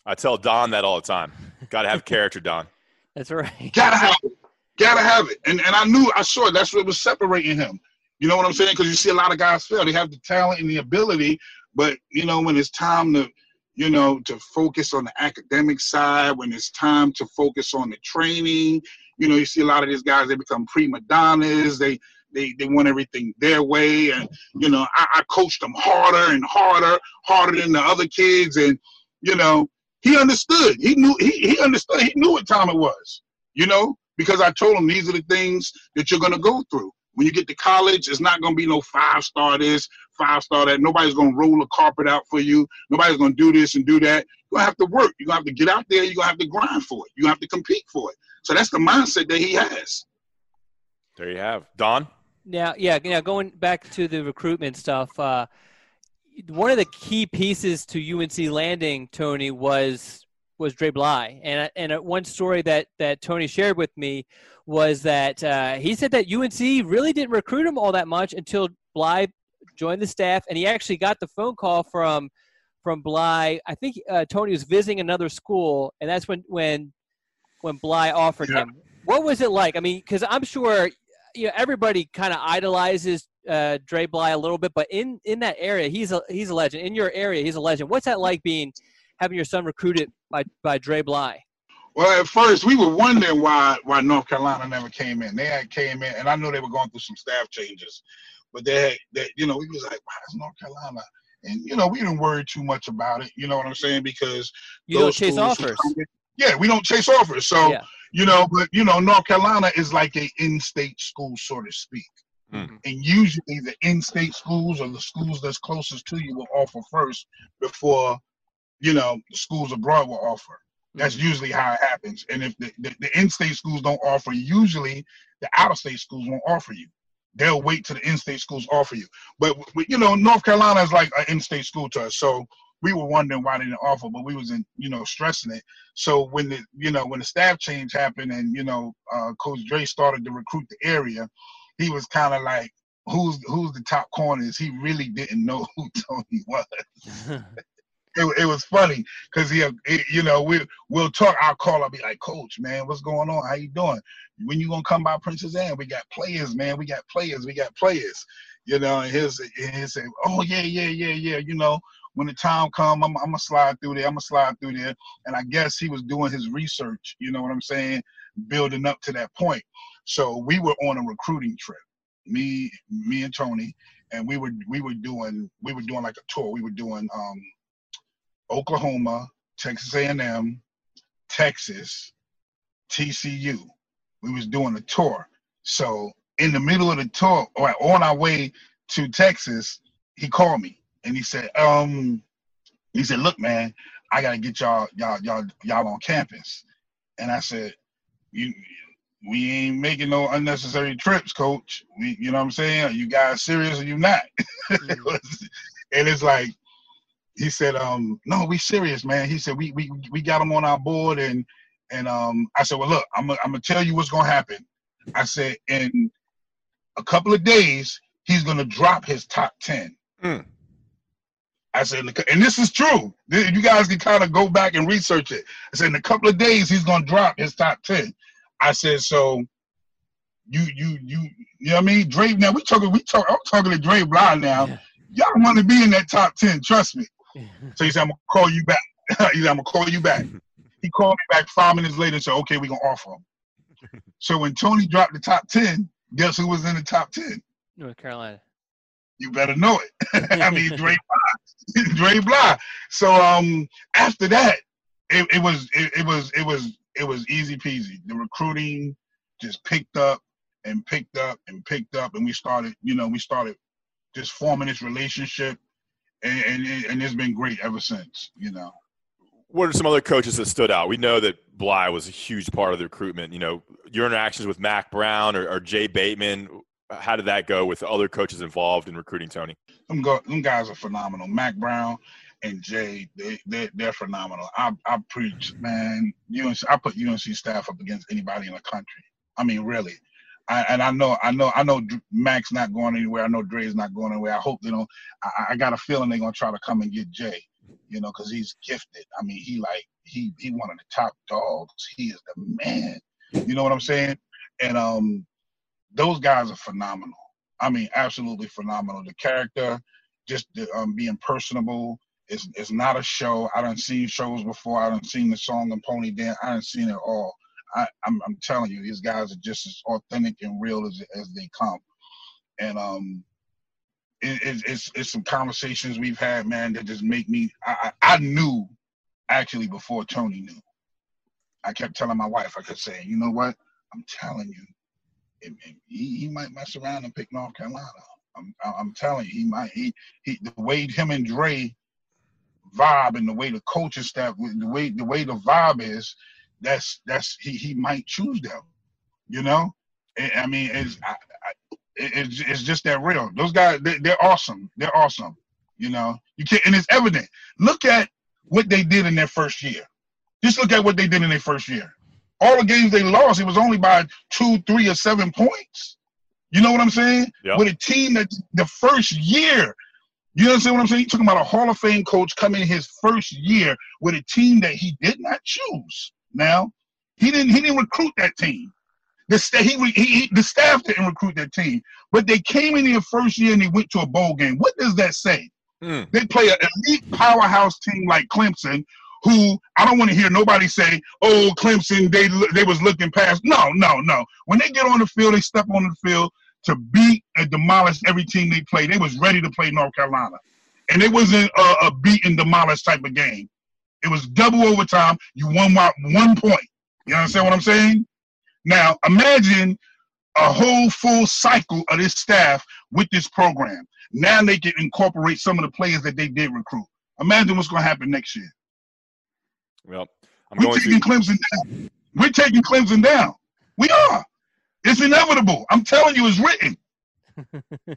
I tell Don that all the time. Got to have character, Don. [LAUGHS] That's right. Gotta have it. Gotta have it. And and I knew I saw it. That's what was separating him. You know what I'm saying? Because you see a lot of guys fail. They have the talent and the ability, but you know when it's time to, you know, to focus on the academic side, when it's time to focus on the training, you know, you see a lot of these guys. They become prima donnas. They they they want everything their way, and you know I, I coached them harder and harder, harder than the other kids, and you know he understood. He knew he he understood. He knew what time it was. You know because I told him these are the things that you're gonna go through. When you get to college, it's not gonna be no five star this, five star that. Nobody's gonna roll a carpet out for you. Nobody's gonna do this and do that. You're gonna have to work. You're gonna have to get out there. You're gonna have to grind for it. Gonna have to compete for it. So that's the mindset that he has. There you have Don. Now, yeah, yeah. Going back to the recruitment stuff, uh, one of the key pieces to UNC landing Tony was was Dre Bly, and and one story that that Tony shared with me was that uh, he said that UNC really didn't recruit him all that much until Bly joined the staff, and he actually got the phone call from from Bly. I think uh, Tony was visiting another school, and that's when when when Bly offered yeah. him. What was it like? I mean, because I'm sure you know everybody kind of idolizes uh, Dre Bly a little bit, but in in that area, he's a he's a legend. In your area, he's a legend. What's that like being having your son recruited by by Dre Bly? Well, at first we were wondering why why North Carolina never came in. They had came in, and I know they were going through some staff changes, but they had that you know we was like, why is North Carolina? And you know we didn't worry too much about it. You know what I'm saying? Because you don't chase offers. Yeah, we don't chase offers. So yeah. you know, but you know, North Carolina is like a in-state school, so to speak. Mm-hmm. And usually the in-state schools or the schools that's closest to you will offer first before, you know, the schools abroad will offer. That's mm-hmm. usually how it happens. And if the, the, the in-state schools don't offer, usually the out-of-state schools won't offer you. They'll wait till the in-state schools offer you. But you know, North Carolina is like an in-state school to us, so we were wondering why they didn't offer, but we was in, you know, stressing it. So when the, you know, when the staff change happened and you know, uh, Coach Dre started to recruit the area, he was kind of like, who's who's the top corners? He really didn't know [LAUGHS] who Tony was. [LAUGHS] it, it was funny because he, you know, we we'll talk. I'll call. I'll be like, Coach, man, what's going on? How you doing? When you gonna come by Princess Anne? We got players, man. We got players. We got players. You know, and he'll, he'll say, oh yeah, yeah, yeah, yeah. You know, when the time come, I'm, I'm gonna slide through there. I'm gonna slide through there. And I guess he was doing his research. You know what I'm saying? Building up to that point. So we were on a recruiting trip, me, me and Tony, and we were we were doing we were doing like a tour. We were doing um, Oklahoma, Texas A&M, Texas, TCU. We was doing a tour. So in the middle of the tour, or on our way to Texas, he called me and he said, um, he said, look, man, I gotta get y'all, y'all, y'all, y'all on campus. And I said, you, we ain't making no unnecessary trips, coach. We, you know what I'm saying? Are you guys serious or you not? Mm-hmm. [LAUGHS] and it's like, he said, um, no, we serious, man. He said, we, we, we got him on our board. And, and, um, I said, well, look, I'm gonna, I'm gonna tell you what's to happen. I said, in a couple of days, he's to drop his top 10. Mm. I said, and this is true. You guys can kind of go back and research it. I said, in a couple of days, he's going to drop his top 10. I said, so you you you you know what I mean? Dre now we talking we talk I'm talking to Dre Bly now. Yeah. Y'all want to be in that top ten, trust me. so he said, I'm gonna call you back. [LAUGHS] he said, I'm gonna call you back. [LAUGHS] He called me back five minutes later and said, Okay, we're gonna offer him. so when Tony dropped the top ten, guess who was in the top ten? North Carolina. You better know it. [LAUGHS] I mean Dre Bly. [LAUGHS] Dre Bly. So um after that, it, it was it, it was it was it was easy peasy. The recruiting just picked up and picked up and picked up, and we started, you know, we started just forming this relationship, and and, and it's been great ever since, you know. What are some other coaches that stood out? We know that Bly was a huge part of the recruitment. You know, your interactions with Mack Brown or, or Jay Bateman. How did that go with other coaches involved in recruiting Tony? Them, go, them guys are phenomenal. Mack Brown, and Jay, they, they they're phenomenal. I I preach, man. UNC, I put UNC staff up against anybody in the country. I mean, really. I, and I know, I know, I know. Mack's not going anywhere. I know Dre's not going anywhere. I hope they don't. I, I got a feeling they're gonna try to come and get Jay, you know, because he's gifted. I mean, he like he he one of the top dogs. He is the man. You know what I'm saying? And um, those guys are phenomenal. I mean, absolutely phenomenal. The character, just um, being personable, it's it's not a show. I don't see shows before. I don't seen the song and pony dance. I don't seen it all. I, I'm I'm telling you, these guys are just as authentic and real as as they come. And um, it, it, it's it's some conversations we've had, man, that just make me. I, I, I knew actually before Tony knew. I kept telling my wife, I kept saying, you know what? I'm telling you, and, and he, he might mess around and pick North Carolina. I'm, I'm telling you, he might. He, he the way him and Dre vibe and the way the coaching staff, the way the way the vibe is, that's that's he he might choose them. You know, I mean, it's I, I, it's it's just that real. Those guys, they, they're awesome. They're awesome. You know, you can't, and it's evident. Look at what they did in their first year. Just look at what they did in their first year. All the games they lost, it was only by two, three, or seven points. You know what I'm saying? Yep. With a team that the first year, you understand what I'm saying? You're talking about a Hall of Fame coach coming his first year with a team that he did not choose. Now, he didn't he didn't recruit that team. The, st- he, he, he, the staff didn't recruit that team, but they came in their first year and they went to a bowl game. What does that say? Mm. They play an elite powerhouse team like Clemson, who I don't want to hear nobody say, "Oh, Clemson, they they was looking past." No, no, no. When they get on the field, they step on the field to beat and demolish every team they play. They was ready to play North Carolina, and it wasn't a, a beat and demolish type of game. It was double overtime. You won by one point. You understand what I'm saying? Now imagine a whole full cycle of this staff with this program. Now they can incorporate some of the players that they did recruit. Imagine what's going to happen next year. Well, I'm We're going taking to. Clemson down. We're taking Clemson down. We are. It's inevitable. I'm telling you, it's written. [LAUGHS]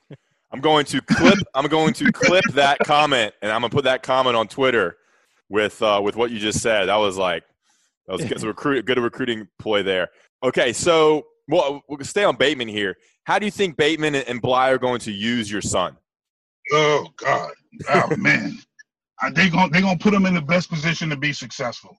I'm going to clip. I'm going to clip that comment, and I'm gonna put that comment on Twitter with uh, with what you just said. That was like that was good, a recruit, good recruiting ploy there. Okay, so well, we'll stay on Bateman here. How do you think Bateman and and Bly are going to use your son? Oh God. Oh man. Uh, they going they gonna put him in the best position to be successful.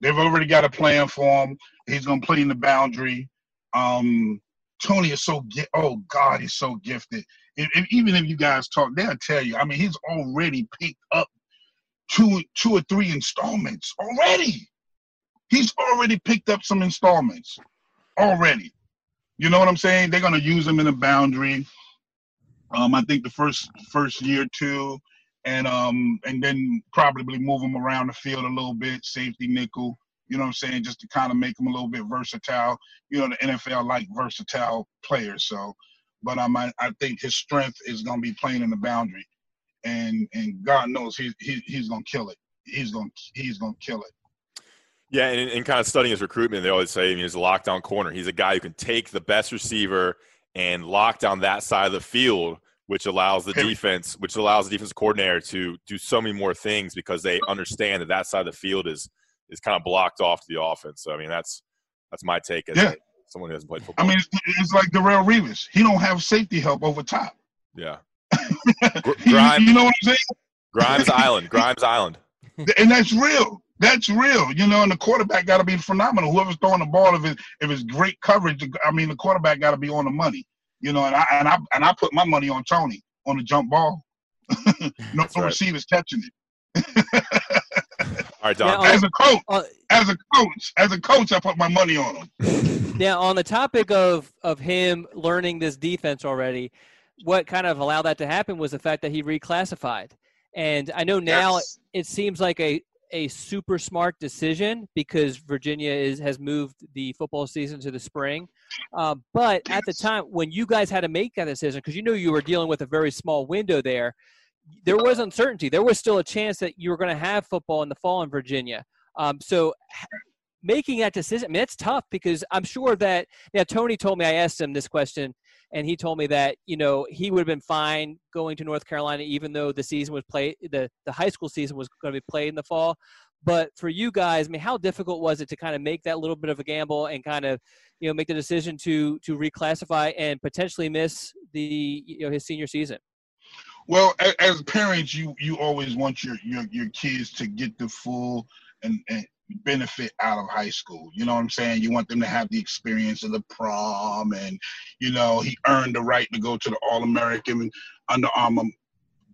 They've already got a plan for him. He's gonna play in the boundary. Um, Tony is so oh God, he's so gifted. If, if, even if you guys talk, they'll tell you. I mean, he's already picked up two two or three installments already. He's already picked up some installments already. You know what I'm saying? They're gonna use him in the boundary. Um, I think the first first year or two, and um, and then probably move him around the field a little bit, safety nickel. You know what I'm saying? Just to kind of make him a little bit versatile. You know, the NFL like versatile players. So, but um, I, I think his strength is gonna be playing in the boundary, and and God knows he, he he's gonna kill it. He's gonna he's gonna kill it. Yeah, and, and kind of studying his recruitment, they always say I mean, he's a lockdown corner. He's a guy who can take the best receiver and lock down that side of the field, which allows the defense, which allows the defense coordinator to do so many more things because they understand that that side of the field is is kind of blocked off to the offense. So I mean, that's that's my take as Yeah. someone who hasn't played football. I mean, it's, like Darrelle Revis. He don't have safety help over top. yeah, [LAUGHS] you, Grimes- you know what I'm saying? Grimes Island, Grimes Island. [LAUGHS] and that's real. That's real. You know, and the quarterback got to be phenomenal. Whoever's throwing the ball, if it if it's great coverage, I mean, the quarterback got to be on the money. You know, and I and I and I put my money on Tony on the jump ball. [LAUGHS] no That's right. receivers catching it. [LAUGHS] All right, Don. As a coach, Uh, as a coach, as a coach, I put my money on him. [LAUGHS] Now, on the topic of of him learning this defense already, what kind of allowed that to happen was the fact that he reclassified. And I know now Yes. it seems like a a super smart decision because Virginia is has moved the football season to the spring. Um, but at the time when you guys had to make that decision, because you knew you were dealing with a very small window there, there was uncertainty. There was still a chance that you were going to have football in the fall in Virginia. Um, so making that decision, I mean, it's tough because I'm sure that now Tony told me I asked him this question, and he told me that you know he would have been fine going to North Carolina even though the season was played, the the high school season was going to be played in the fall. But for you guys, I mean, how difficult was it to kind of make that little bit of a gamble and kind of you know make the decision to to reclassify and potentially miss the you know his senior season? Well, as parents, you you always want your your, your kids to get the full and, and benefit out of high school. You know what I'm saying? You want them to have the experience of the prom, and you know he earned the right to go to the All American Under Armour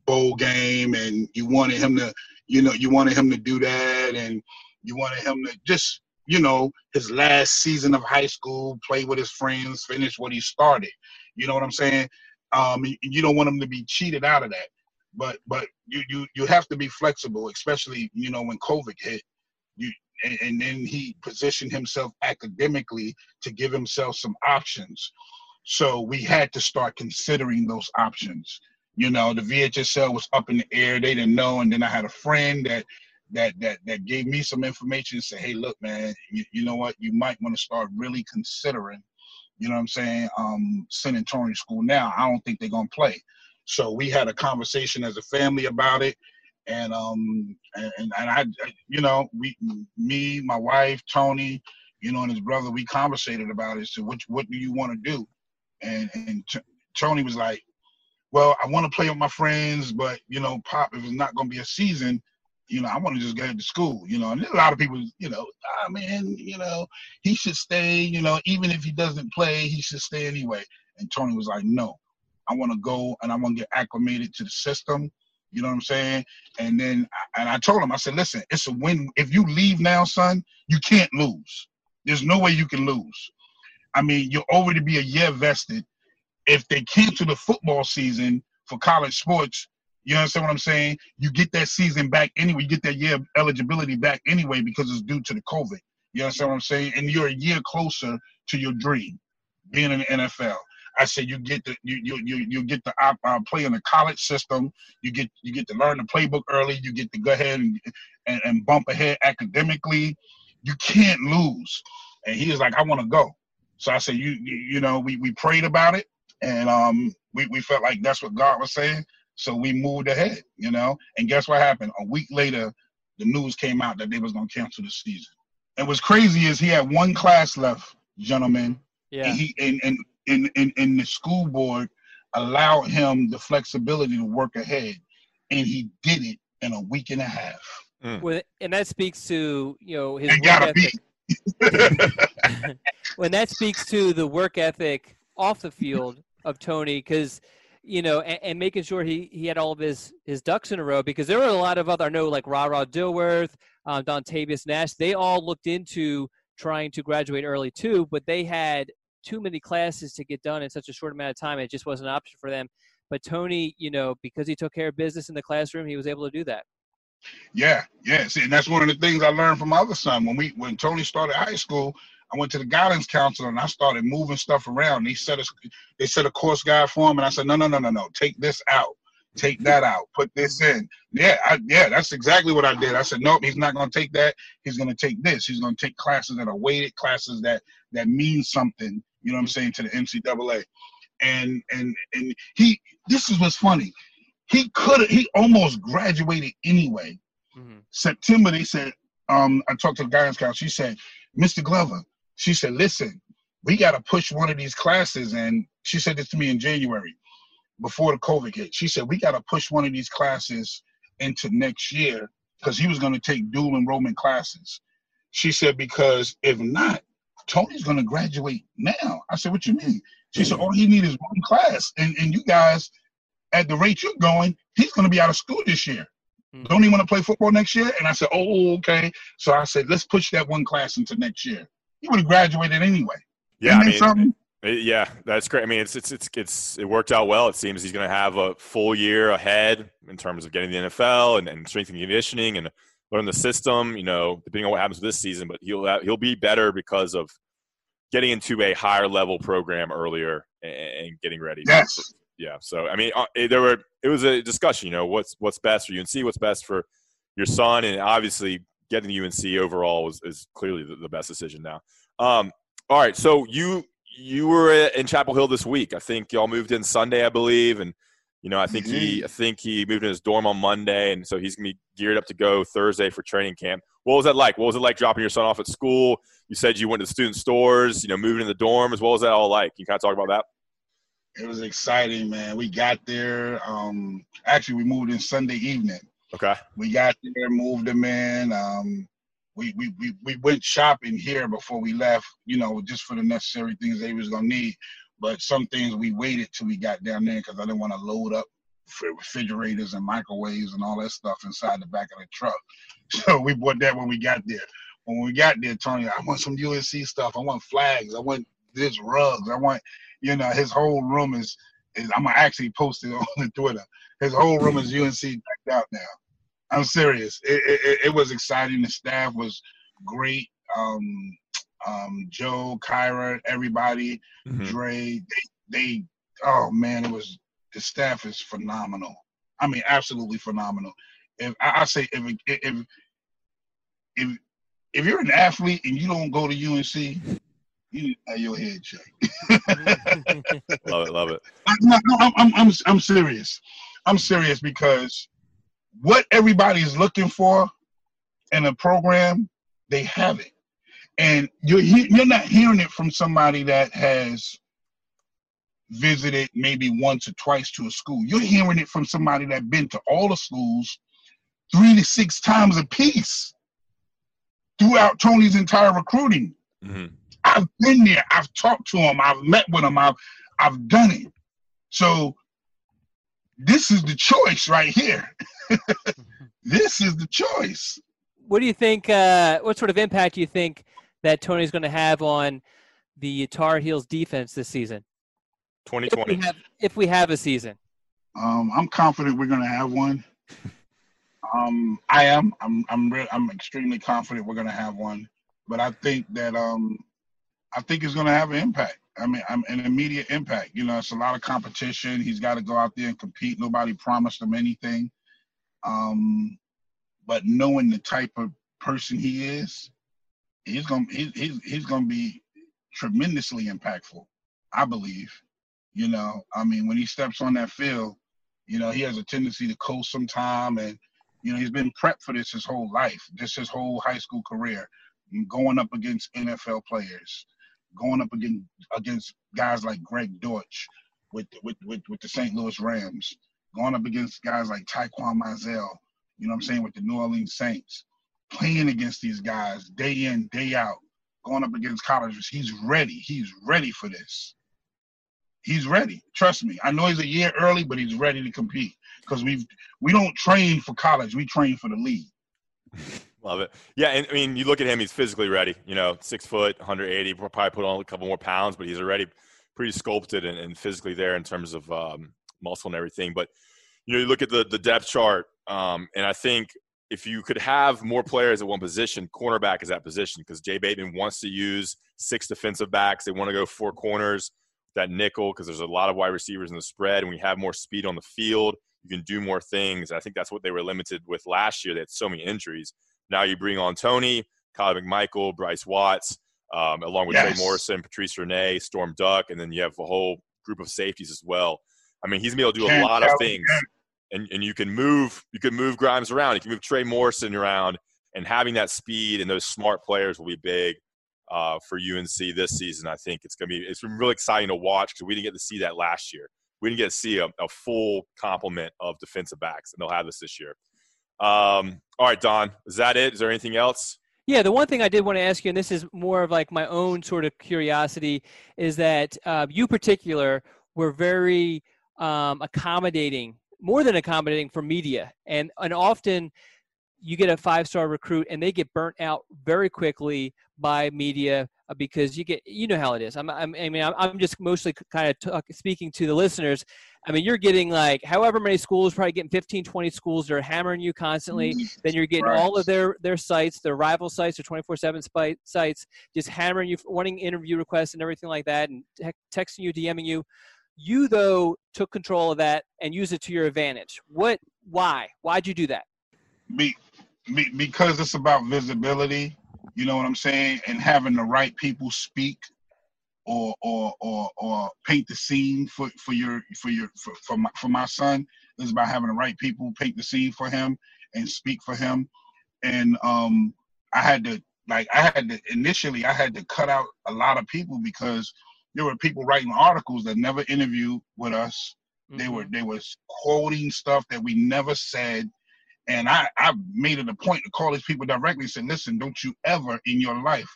bowl game, and you wanted him to, you know, you wanted him to do that, and you wanted him to just, you know, his last season of high school, play with his friends, finish what he started. You know what I'm saying? Um, you don't want him to be cheated out of that. But but you you you have to be flexible, especially you know when COVID hit. You and, and then he positioned himself academically to give himself some options. So we had to start considering those options. You know, the VHSL was up in the air; they didn't know. And then I had a friend that that that that gave me some information and said, "Hey, look, man, you, you know what? You might want to start really considering." You know what I'm saying? Um, sending Tony to school now. I don't think they're gonna play. So we had a conversation as a family about it, and um, and, and I, you know, we, me, my wife, Tony, you know, and his brother, we conversated about it. So, what what do you want to do? And and Tony was like, well, I want to play with my friends, but you know, Pop, if it's not going to be a season, you know, I want to just get to school, you know. And a lot of people, you know, ah man, you know, he should stay, you know, even if he doesn't play, he should stay anyway. And Tony was like, no, I want to go and I want to get acclimated to the system. You know what I'm saying? And then, and I told him, I said, listen, it's a win. If you leave now, son, you can't lose. There's no way you can lose. I mean, you'll already be a year vested. If they cancel the football season for college sports, you understand what I'm saying? You get that season back anyway. You get that year eligibility back anyway because it's due to the COVID. You understand what I'm saying? And you're a year closer to your dream, being in the NFL. I said you get the you you you, you get the uh, play in the college system. You get you get to learn the playbook early. You get to go ahead and and, and bump ahead academically. You can't lose. And he was like, I want to go. So I said, you, you you know, we we prayed about it, and um, we we felt like that's what God was saying. So we moved ahead, you know. And guess what happened? A week later, the news came out that they was gonna cancel the season. And what's crazy is he had one class left, gentlemen. Yeah. And he and and and, and, and the school board allowed him the flexibility to work ahead, and he did it in a week and a half. Mm. Well, and that speaks to you know his It work gotta ethic. be. [LAUGHS] when that speaks to the work ethic off the field of Tony, because you know, and, and making sure he he had all of his his ducks in a row. Because there were a lot of other, I know, like Ra Ra Dilworth, um, Dontavius Nash. They all looked into trying to graduate early too, but they had too many classes to get done in such a short amount of time. It just wasn't an option for them. But Tony, you know, because he took care of business in the classroom, he was able to do that. Yeah, yeah. See, and that's one of the things I learned from my other son. When we when Tony started high school, I went to the guidance counselor and I started moving stuff around. He a they set a course guide for him, and I said, no, no, no, no, no. Take this out. Take that out. Put this in. Yeah, I, yeah. That's exactly what I did. I said, nope. He's not going to take that. He's going to take this. He's going to take classes that are weighted, classes that that mean something. You know what I'm saying to the NCAA. And and and he. This is what's funny. He could. He almost graduated anyway. Mhm. September, they said, um, I talked to the guidance counselor. She said, Mr. Glover, she said, listen, we got to push one of these classes. And she said this to me in January before the COVID hit. She said, we got to push one of these classes into next year because he was going to take dual enrollment classes. She said, because if not, Tony's going to graduate now. I said, what you mean? She said, all he needs is one class. And, and you guys, at the rate you're going, he's going to be out of school this year. Mhm. Don't he want to play football next year? And I said, oh, okay. So I said, let's push that one class into next year. He would have graduated anyway. Yeah, Isn't I mean, something? Uh, Yeah, that's great. I mean, it's it's it's it's it worked out well. It seems he's going to have a full year ahead in terms of getting the NFL and, and strength and conditioning and learn the system. You know, depending on what happens with this season, but he'll have, he'll be better because of getting into a higher level program earlier and, and getting ready. Yes. Yeah. So I mean, uh, there were it was a discussion. You know, what's what's best for UNC, what's best for your son, and obviously getting the UNC overall was, is clearly the, the best decision now. Um, all right, so you you were in Chapel Hill this week. I think y'all moved in Sunday, I believe, and you know I think he I think he moved in his dorm on Monday, and so he's gonna be geared up to go Thursday for training camp. What was that like? What was it like dropping your son off at school? You said you went to the student stores, you know, moving in the dorm. As well as that all like? Can you kind of talk about that? It was exciting, man. We got there. Um, actually, we moved in Sunday evening. Okay. We got there, moved them in. Um, we, we, we, we went shopping here before we left, you know, just for the necessary things they was going to need. But some things we waited till we got down there because I didn't want to load up for refrigerators and microwaves and all that stuff inside the back of the truck. [LAUGHS] So we bought that when we got there. When we got there, Tony, I want some UNC stuff. I want flags. I want this rugs. I want, you know, his whole room is, is I'm gonna actually post it [LAUGHS] on the Twitter. His whole room is UNC decked out now. I'm serious. It, it, it- was exciting. The staff was great. Um, um, Joe, Kyra, everybody, Mhm. Dre, they, they oh man, it was the staff is phenomenal. I mean, absolutely phenomenal. If I, I say if if if if you're an athlete and you don't go to UNC, you have your head checked. [LAUGHS] love it, love it. No, no, I'm, I'm, I'm, I'm serious. I'm serious because what everybody is looking for in a program, they have it, and you're you're not hearing it from somebody that has visited maybe once or twice to a school. You're hearing it from somebody that been to all the schools three to six times a piece throughout Tony's entire recruiting. Mm-hmm. I've been there. I've talked to him. I've met with him. I've I've done it. So this is the choice right here. [LAUGHS] this is the choice. What do you think? Uh, what sort of impact do you think that Tony's going to have on the Tar Heels defense this season? 2020. If we have, if we have a season. Um, I'm confident we're going to have one. Um, I am. I'm. I'm. Re- I'm extremely confident we're going to have one. But I think that um, I think it's going to have an impact. I mean, I'm an immediate impact. You know, it's a lot of competition. He's got to go out there and compete. Nobody promised him anything. Um, but knowing the type of person he is, he's gonna he's he's, he's gonna be tremendously impactful. I believe. You know, I mean, when he steps on that field, you know, he has a tendency to coast sometime, and you know, he's been prepped for this his whole life, just his whole high school career, going up against NFL players, going up against against guys like Greg Dortch with with with, with the St. Louis Rams, going up against guys like Taquan Mizell, you know what I'm saying, with the New Orleans Saints, playing against these guys day in, day out, going up against colleges. He's ready. He's ready for this. He's ready. Trust me. I know he's a year early, but he's ready to compete because we've we don't train for college. We train for the league. [LAUGHS] Love it. Yeah, and I mean, you look at him; he's physically ready. You know, six foot, 180. Probably put on a couple more pounds, but he's already pretty sculpted and, and physically there in terms of um, muscle and everything. But you know, you look at the the depth chart, um, and I think if you could have more players at one position, cornerback is that position because Jay Bateman wants to use six defensive backs. They want to go four corners, that nickel because there's a lot of wide receivers in the spread, and we have more speed on the field. You can do more things. I think that's what they were limited with last year. They had so many injuries. Now you bring on Tony, Kyler McMichael, Bryce Watts, um, along with yes. Trey Morrison, Patrice Rene, Storm Duck, and then you have a whole group of safeties as well. I mean, he's gonna be able to do a lot of things, and and you can move you can move Grimes around. You can move Trey Morrison around, and having that speed and those smart players will be big uh, for UNC this season. I think it's gonna be it's been really exciting to watch because we didn't get to see that last year. We didn't get to see a, a full complement of defensive backs, and they'll have this this year. Um, all right, Don, is that it? Is there anything else? Yeah, the one thing I did want to ask you, and this is more of like my own sort of curiosity, is that uh, you particular were very um, accommodating, more than accommodating for media, and and often you get a five star recruit and they get burnt out very quickly by media uh, because you get you know how it is i'm, I'm i mean i'm just mostly kind of talk, speaking to the listeners i mean you're getting like however many schools probably getting 15 20 schools they're hammering you constantly. Then you're getting right. all of their their sites their rival sites their 24 7 sites just hammering you wanting interview requests and everything like that and te- texting you dming you. You though took control of that and used it to your advantage. What why? Why'd you do that? Be, be, because it's about visibility you know what i'm saying and having the right people speak or or or, or paint the scene for for your for your for, for my, for my son. Is about having the right people paint the scene for him and speak for him. And um i had to like i had to initially i had to cut out a lot of people because there were people writing articles that never interviewed with us. Mm-hmm. they were they was quoting stuff that we never said. And I, I made it a point to call these people directly and say, listen, don't you ever in your life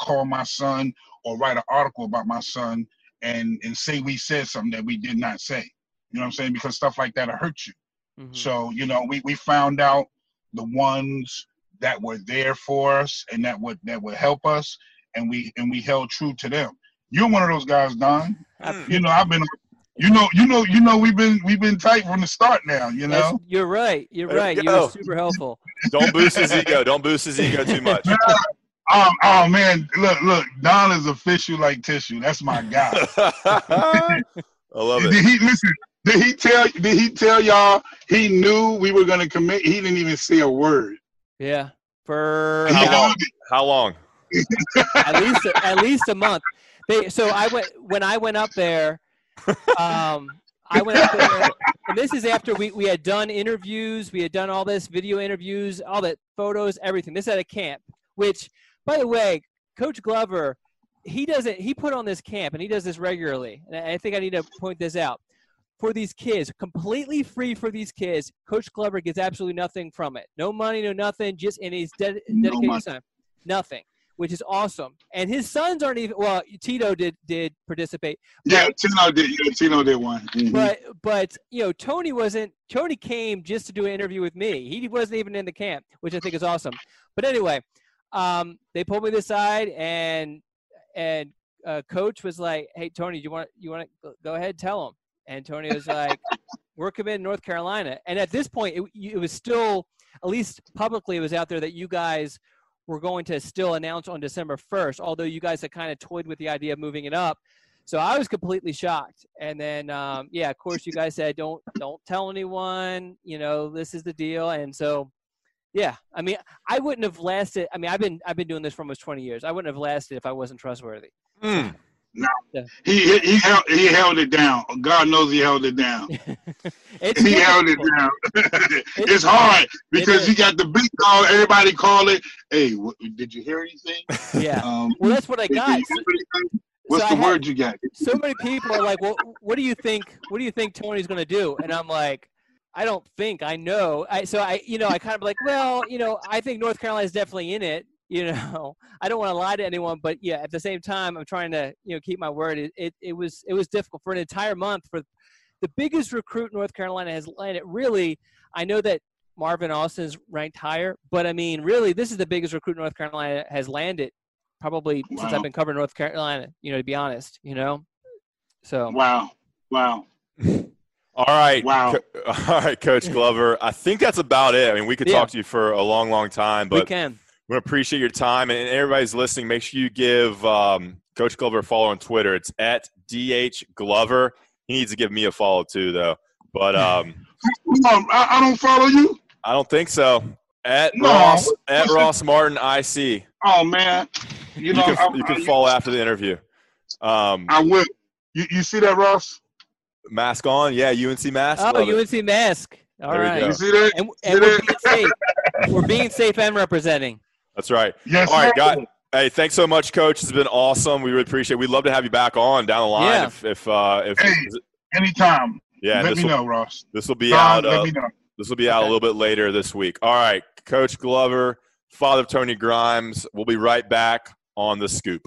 call my son or write an article about my son and, and say we said something that we did not say. You know what I'm saying? Because stuff like that will hurt you. Mm-hmm. So, you know, we, we found out the ones that were there for us and that would that would help us and we and we held true to them. You're one of those guys, Don. You know, I've been you know, you know, you know, we've been we've been tight from the start now. You know, That's, you're right. You're right. You are super helpful. Don't boost his ego. Don't boost his ego too much. [LAUGHS] Oh, oh man, look, look, Don is official like tissue. That's my guy. [LAUGHS] I love it. Did he listen? Did he tell? Did he tell y'all he knew we were gonna commit? He didn't even say a word. Yeah, for How long? How long? at least at least a month. They so I went when I went up there. Um, I went up there, and this is after we, we had done interviews, we had done all this video interviews, all that photos, everything. This at a camp, which, by the way, Coach Glover, he doesn't he put on this camp and he does this regularly, and I think I need to point this out for these kids, completely free for these kids. Coach Glover gets absolutely nothing from it, no money, no nothing, just and he's ded- No dedicating his time, nothing which is awesome. And his sons aren't even well. Tito did did participate, Yeah, Tino did. Yeah, Tino did one. Mhm. but but you know Tony wasn't. Tony came just to do an interview with me. He wasn't even in the camp, which I think is awesome. But anyway, um, they pulled me aside and and uh, coach was like, "Hey Tony, do you want you want to go ahead tell him?" And Tony was like, [LAUGHS] "We're committed to North Carolina." And at this point, it, it was still at least publicly it was out there that you guys were going to still announce on December 1st, although you guys had kind of toyed with the idea of moving it up. So I was completely shocked. And then, um, yeah, of course, you guys said don't don't tell anyone. You know, this is the deal. And so, yeah, I mean, I wouldn't have lasted. I mean, I've been I've been doing this for almost 20 years. I wouldn't have lasted if I wasn't trustworthy. Hmm. he he he held, he held it down. God knows he held it down. [LAUGHS] it's [LAUGHS] He held it down. it's [LAUGHS] hard because is. you got the big call. Everybody call it. Hey, what, did you hear anything? Yeah. Um, Well, that's what I got. What's I the had- word you got? so many people are like, "Well, what do you think? What do you think Tony's going to do?" And I'm like, "I don't think. I know." I, so I, you know, I kind of like, well, you know, I think North Carolina is definitely in it. [LAUGHS] You know, I don't want to lie to anyone, but yeah, at the same time, I'm trying to, you know, keep my word. It, it, it was, it was difficult for an entire month for the biggest recruit North Carolina has landed. Really, I know that Marvin Austin's ranked higher, but I mean, really, this is the biggest recruit North Carolina has landed probably since I've been covering North Carolina. You know, to be honest, you know. So Wow, wow. All right. Wow. Co- [LAUGHS] all right, Coach Glover. I think that's about it. I mean, we could Yeah. talk to you for a long, long time, but we can. we appreciate your time. And everybody's listening, make sure you give um, Coach Glover a follow on Twitter. It's at DH Glover. He needs to give me a follow too, though. But [LAUGHS] um, No, I, I don't follow you. I don't think so. At No. Ross at What's Ross Martin IC. Oh man, you You know can I, you can I- follow after the interview. Um, I will. You, you see that, Ross? Mask on, yeah. UNC mask. Oh, Love it. UNC mask. All There we right. go. You see that? And, See and we're that? being safe. We're being safe and representing. That's right. Yes. All right, sir. got Hey, thanks so much, Coach. It's been awesome. We really appreciate. it. We'd love to have you back on down the line Yeah. if if uh, if Hey, Anytime. yeah. let This me will know, Ross. this will be Don, out. let Uh, me know. this will be out a little bit later this week. All right, Coach Glover, father of Tony Grimes. We'll be right back on the scoop.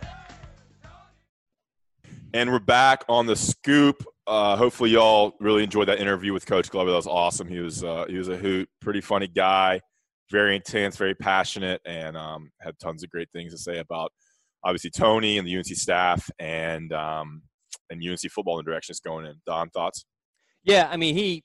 And we're back on the scoop. Uh, hopefully, y'all really enjoyed that interview with Coach Glover. That was awesome. He was uh, he was a hoot, pretty funny guy, very intense, very passionate, and um, had tons of great things to say about obviously Tony and the UNC staff and um, and UNC football the direction it's going in. Don, thoughts? Yeah, I mean, he.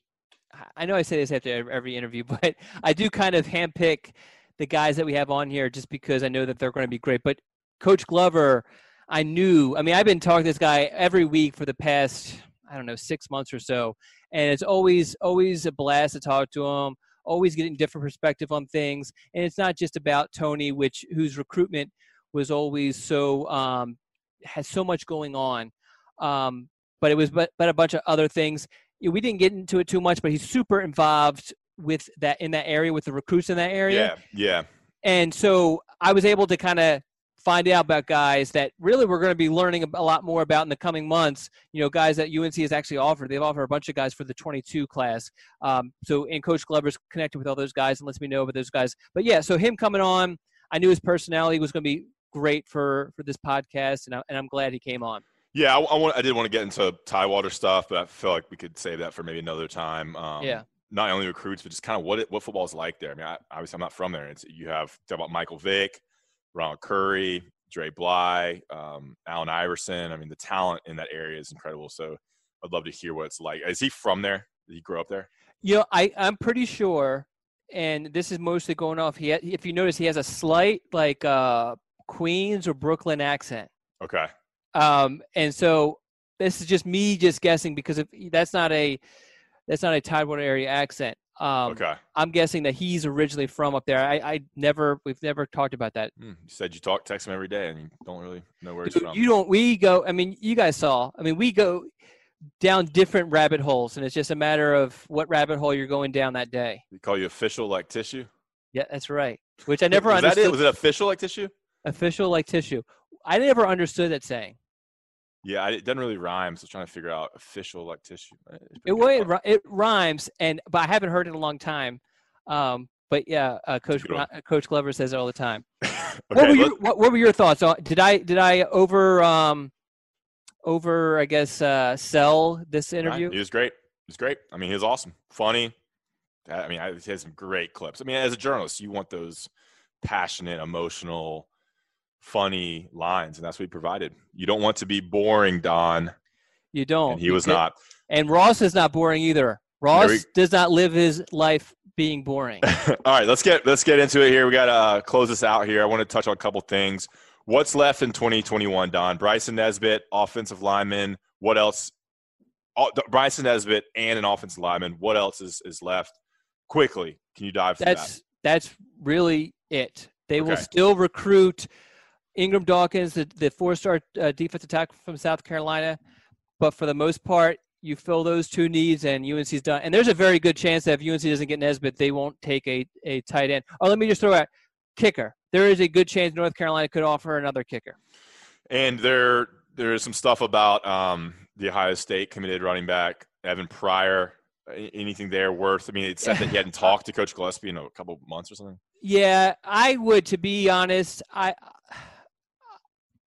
I know I say this after every interview, [LAUGHS] but I do kind of handpick the guys that we have on here just because I know that they're going to be great. But Coach Glover, I knew. I mean, I've been talking to this guy every week for the past, I don't know, six months or so, and it's always always a blast to talk to him. always getting different perspective on things. And it's not just about Tony, which whose recruitment was always so um, has so much going on. Um, but it was but, but a bunch of other things. We didn't get into it too much, but he's super involved with that in that area with the recruits in that area. Yeah, yeah. And so I was able to kind of find out about guys that really we're going to be learning a lot more about in the coming months. You know, guys that UNC has actually offered. They've offered a bunch of guys for the 22 class. Um, so, and Coach Glover's connected with all those guys and lets me know about those guys. But yeah, so him coming on, I knew his personality was going to be great for for this podcast, and, I, and I'm glad he came on. Yeah, I, I, want. I did want to get into Tidewater stuff, but I feel like we could save that for maybe another time. Um, yeah. Not only recruits, but just kind of what it, what football is like there. I mean, I, obviously, I'm not from there. It's, you have talk about Michael Vick, Ronald Curry, Dre Bly, um, Allen Iverson. I mean, the talent in that area is incredible. So I'd love to hear what it's like. Is he from there? Did he grow up there? You know, I, I'm pretty sure, and this is mostly going off. He, if you notice, he has a slight like uh, Queens or Brooklyn accent. Okay. Um, and so this is just me just guessing because if that's not a that's not a Tidewater area accent. Um, okay. I'm guessing that he's originally from up there. I, I never, we've never talked about that. Hmm. You said you talk, text him every day, and you don't really know where he's Dude, from. You don't. We go. I mean, you guys saw. I mean, we go down different rabbit holes, and it's just a matter of what rabbit hole you're going down that day. They call you official like tissue. Yeah, that's right. Which I never Was that it? Was it official like tissue? Official like tissue. I never understood that saying. Yeah, I, it doesn't really rhyme. So I was trying to figure out official like tissue. It, pretty well, it, it rhymes, and but I haven't heard it in a long time. Um, but yeah, uh, Coach uh, Coach Glover says it all the time. [LAUGHS] okay, what, were your, what, what were your thoughts? on Did I did I over um over I guess uh, sell this interview? He was great. He was great. I mean, he was awesome, funny. I mean, I- he has some great clips. I mean, as a journalist, you want those passionate, emotional, funny lines, and that's what he provided. You don't want to be boring, Don, You don't. and he was not. And Ross is not boring either. Ross we- does not live his life being boring. [LAUGHS] All right, let's get let's get into it here. We got to uh, close this out here. I want to touch on a couple things. What's left in 2021, Don? Bryson Nesbit, offensive lineman. What else? Oh, Bryson Nesbit and an offensive lineman. What else is, is left? Quickly, can you dive That's that's really it. They will still recruit Ingram Dawkins, the, the four-star uh, defensive tackle from South Carolina, but for the most part, you fill those two needs, and UNC's done. And there's a very good chance that if UNC doesn't get Nesbit, they won't take a, a tight end. Oh, let me just throw out kicker. There is a good chance North Carolina could offer another kicker. And there there is some stuff about um, the Ohio State committed running back Evan Pryor. Anything there worth? I mean, it said that he hadn't [LAUGHS] talked to Coach Gillespie in a couple months or something. Yeah, I would. To be honest, I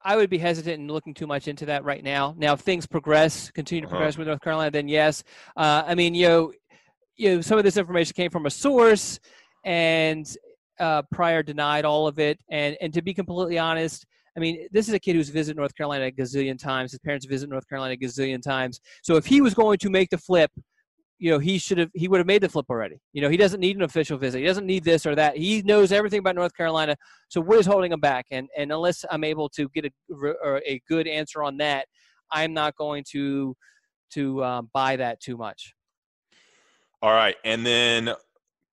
I would be hesitant in looking too much into that right now. Now, if things progress, continue to Uh-huh. progress with North Carolina, then yes. Uh, I mean, you know, you know, some of this information came from a source, and uh, Pryor denied all of it. And and to be completely honest, I mean, this is a kid who's visited North Carolina a gazillion times. His parents visit North Carolina a gazillion times. So if he was going to make the flip, you know, he should have he would have made the flip already. You know, he doesn't need an official visit. He doesn't need this or that. He knows everything about North Carolina. So what is holding him back? And and unless I'm able to get a or a good answer on that, I'm not going to to um, buy that too much. All right, and then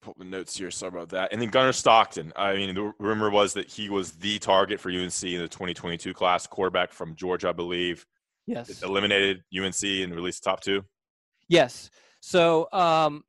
put the notes here. Sorry about that. And then Gunnar Stockton. I mean, the rumor was that he was the target for UNC in the 2022 class, quarterback from Georgia, I believe. Yes. Eliminated UNC and released the top two. Yes. So, um,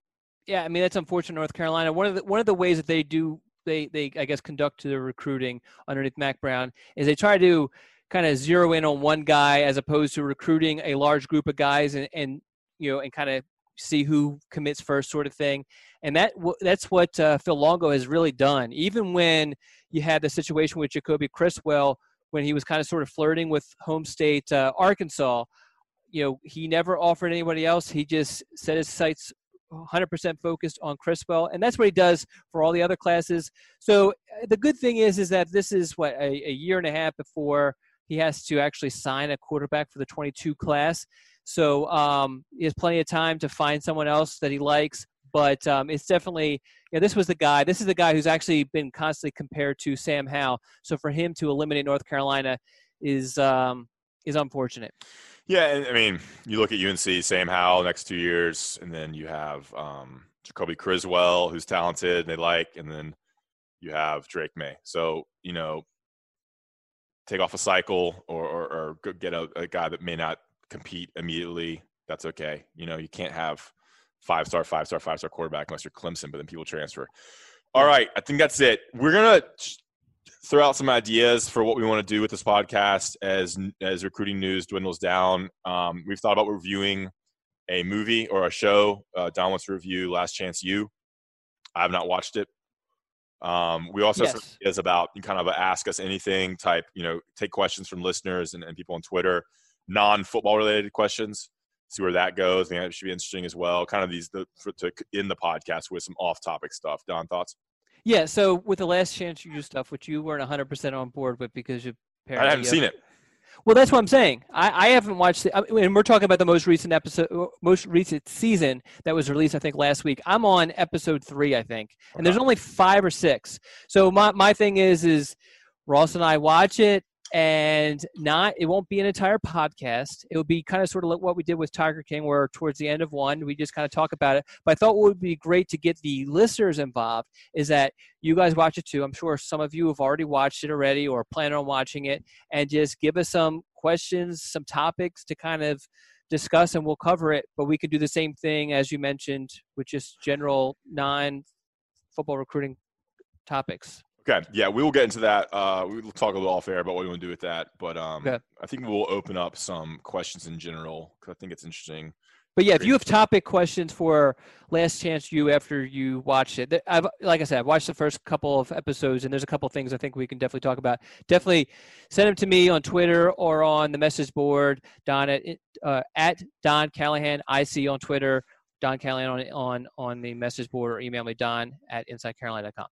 yeah, I mean that's unfortunate. North Carolina. One of the one of the ways that they do they they I guess conduct their recruiting underneath Mack Brown is they try to kind of zero in on one guy as opposed to recruiting a large group of guys and and you know and kind of see who commits first sort of thing. And that that's what uh, Phil Longo has really done. Even when you had the situation with Jacoby Criswell when he was kind of sort of flirting with home state uh, Arkansas you know, he never offered anybody else. He just set his sights 100% focused on Criswell, and that's what he does for all the other classes. So uh, the good thing is, is that this is what a, a year and a half before he has to actually sign a quarterback for the 22 class. So um, he has plenty of time to find someone else that he likes. But um, it's definitely, you know, this was the guy. This is the guy who's actually been constantly compared to Sam Howell. So for him to eliminate North Carolina is um, is unfortunate. Yeah, I mean, you look at UNC, Sam Howell next two years, and then you have um, Jacoby Criswell, who's talented and they like, and then you have Drake Maye. So, you know, take off a cycle or, or, or get a, a guy that may not compete immediately. That's okay. You know, you can't have five star, five star, five star quarterback unless you're Clemson, but then people transfer. All right. I think that's it. We're going to throw out some ideas for what we want to do with this podcast as as recruiting news dwindles down. Um, we've thought about reviewing a movie or a show. Uh, Don wants to review Last Chance U. I've not watched it. Um, we also yes. have ideas about kind of a ask us anything type, you know, take questions from listeners and, and people on Twitter, non football related questions. See where that goes. I think that should be interesting as well. Kind of these the, for, to in the podcast with some off topic stuff. Don, thoughts? Yeah. So with the last chance U do stuff, which you weren't 100 percent on board with because you paired I haven't seen it. Well, that's what I'm saying. I, I haven't watched it, and we're talking about the most recent episode, most recent season that was released, I think, last week. I'm on episode three, I think, and there's only five or six. So my my thing is, is Ross and I watch it, and not it won't be an entire podcast. It will be kind of sort of like what we did with tiger king where towards the end of one we just kind of talk about it. But i thought what would be great to get the listeners involved is that you guys watch it too. I'm sure some of you have already watched it already or plan on watching it and just give us some questions some topics to kind of discuss and we'll cover it. But we could do the same thing as you mentioned with just general non football recruiting topics Okay. Yeah, we will get into that. Uh, we will talk a little off air about what we want to do with that. But um, okay. I think we'll open up some questions in general because I think it's interesting. But yeah, if you have topic questions for Last Chance U after you watch it, I've like I said, I've watched the first couple of episodes, and there's a couple things I think we can definitely talk about. Definitely send them to me on Twitter or on the message board. Don at uh, at Don Callahan IC on Twitter. Don Callahan on on on the message board, or email me Don at InsideCarolina.com.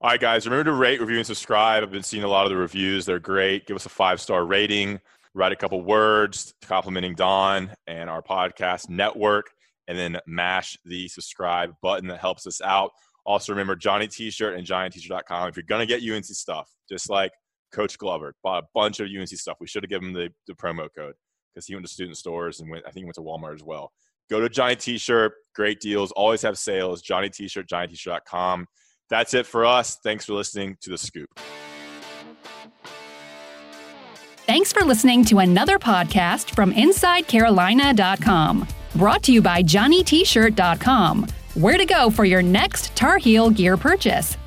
All right, guys, remember to rate, review, and subscribe. I've been seeing a lot of the reviews. They're great. Give us a five star rating, write a couple words complimenting Don and our podcast network, and then mash the subscribe button that helps us out. Also, remember Johnny T shirt and JohnnyT-shirt.com. If you're going to get UNC stuff, just like Coach Glover bought a bunch of UNC stuff, we should have given him the, the promo code because he went to student stores and went, I think he went to Walmart as well. Go to Johnny T shirt, great deals, always have sales. Johnny T shirt, JohnnyT-shirt.com. That's it for us. Thanks for listening to The Scoop. Thanks for listening to another podcast from InsideCarolina.com. Brought to you by JohnnyT-shirt.com. Where to go for your next Tar Heel gear purchase.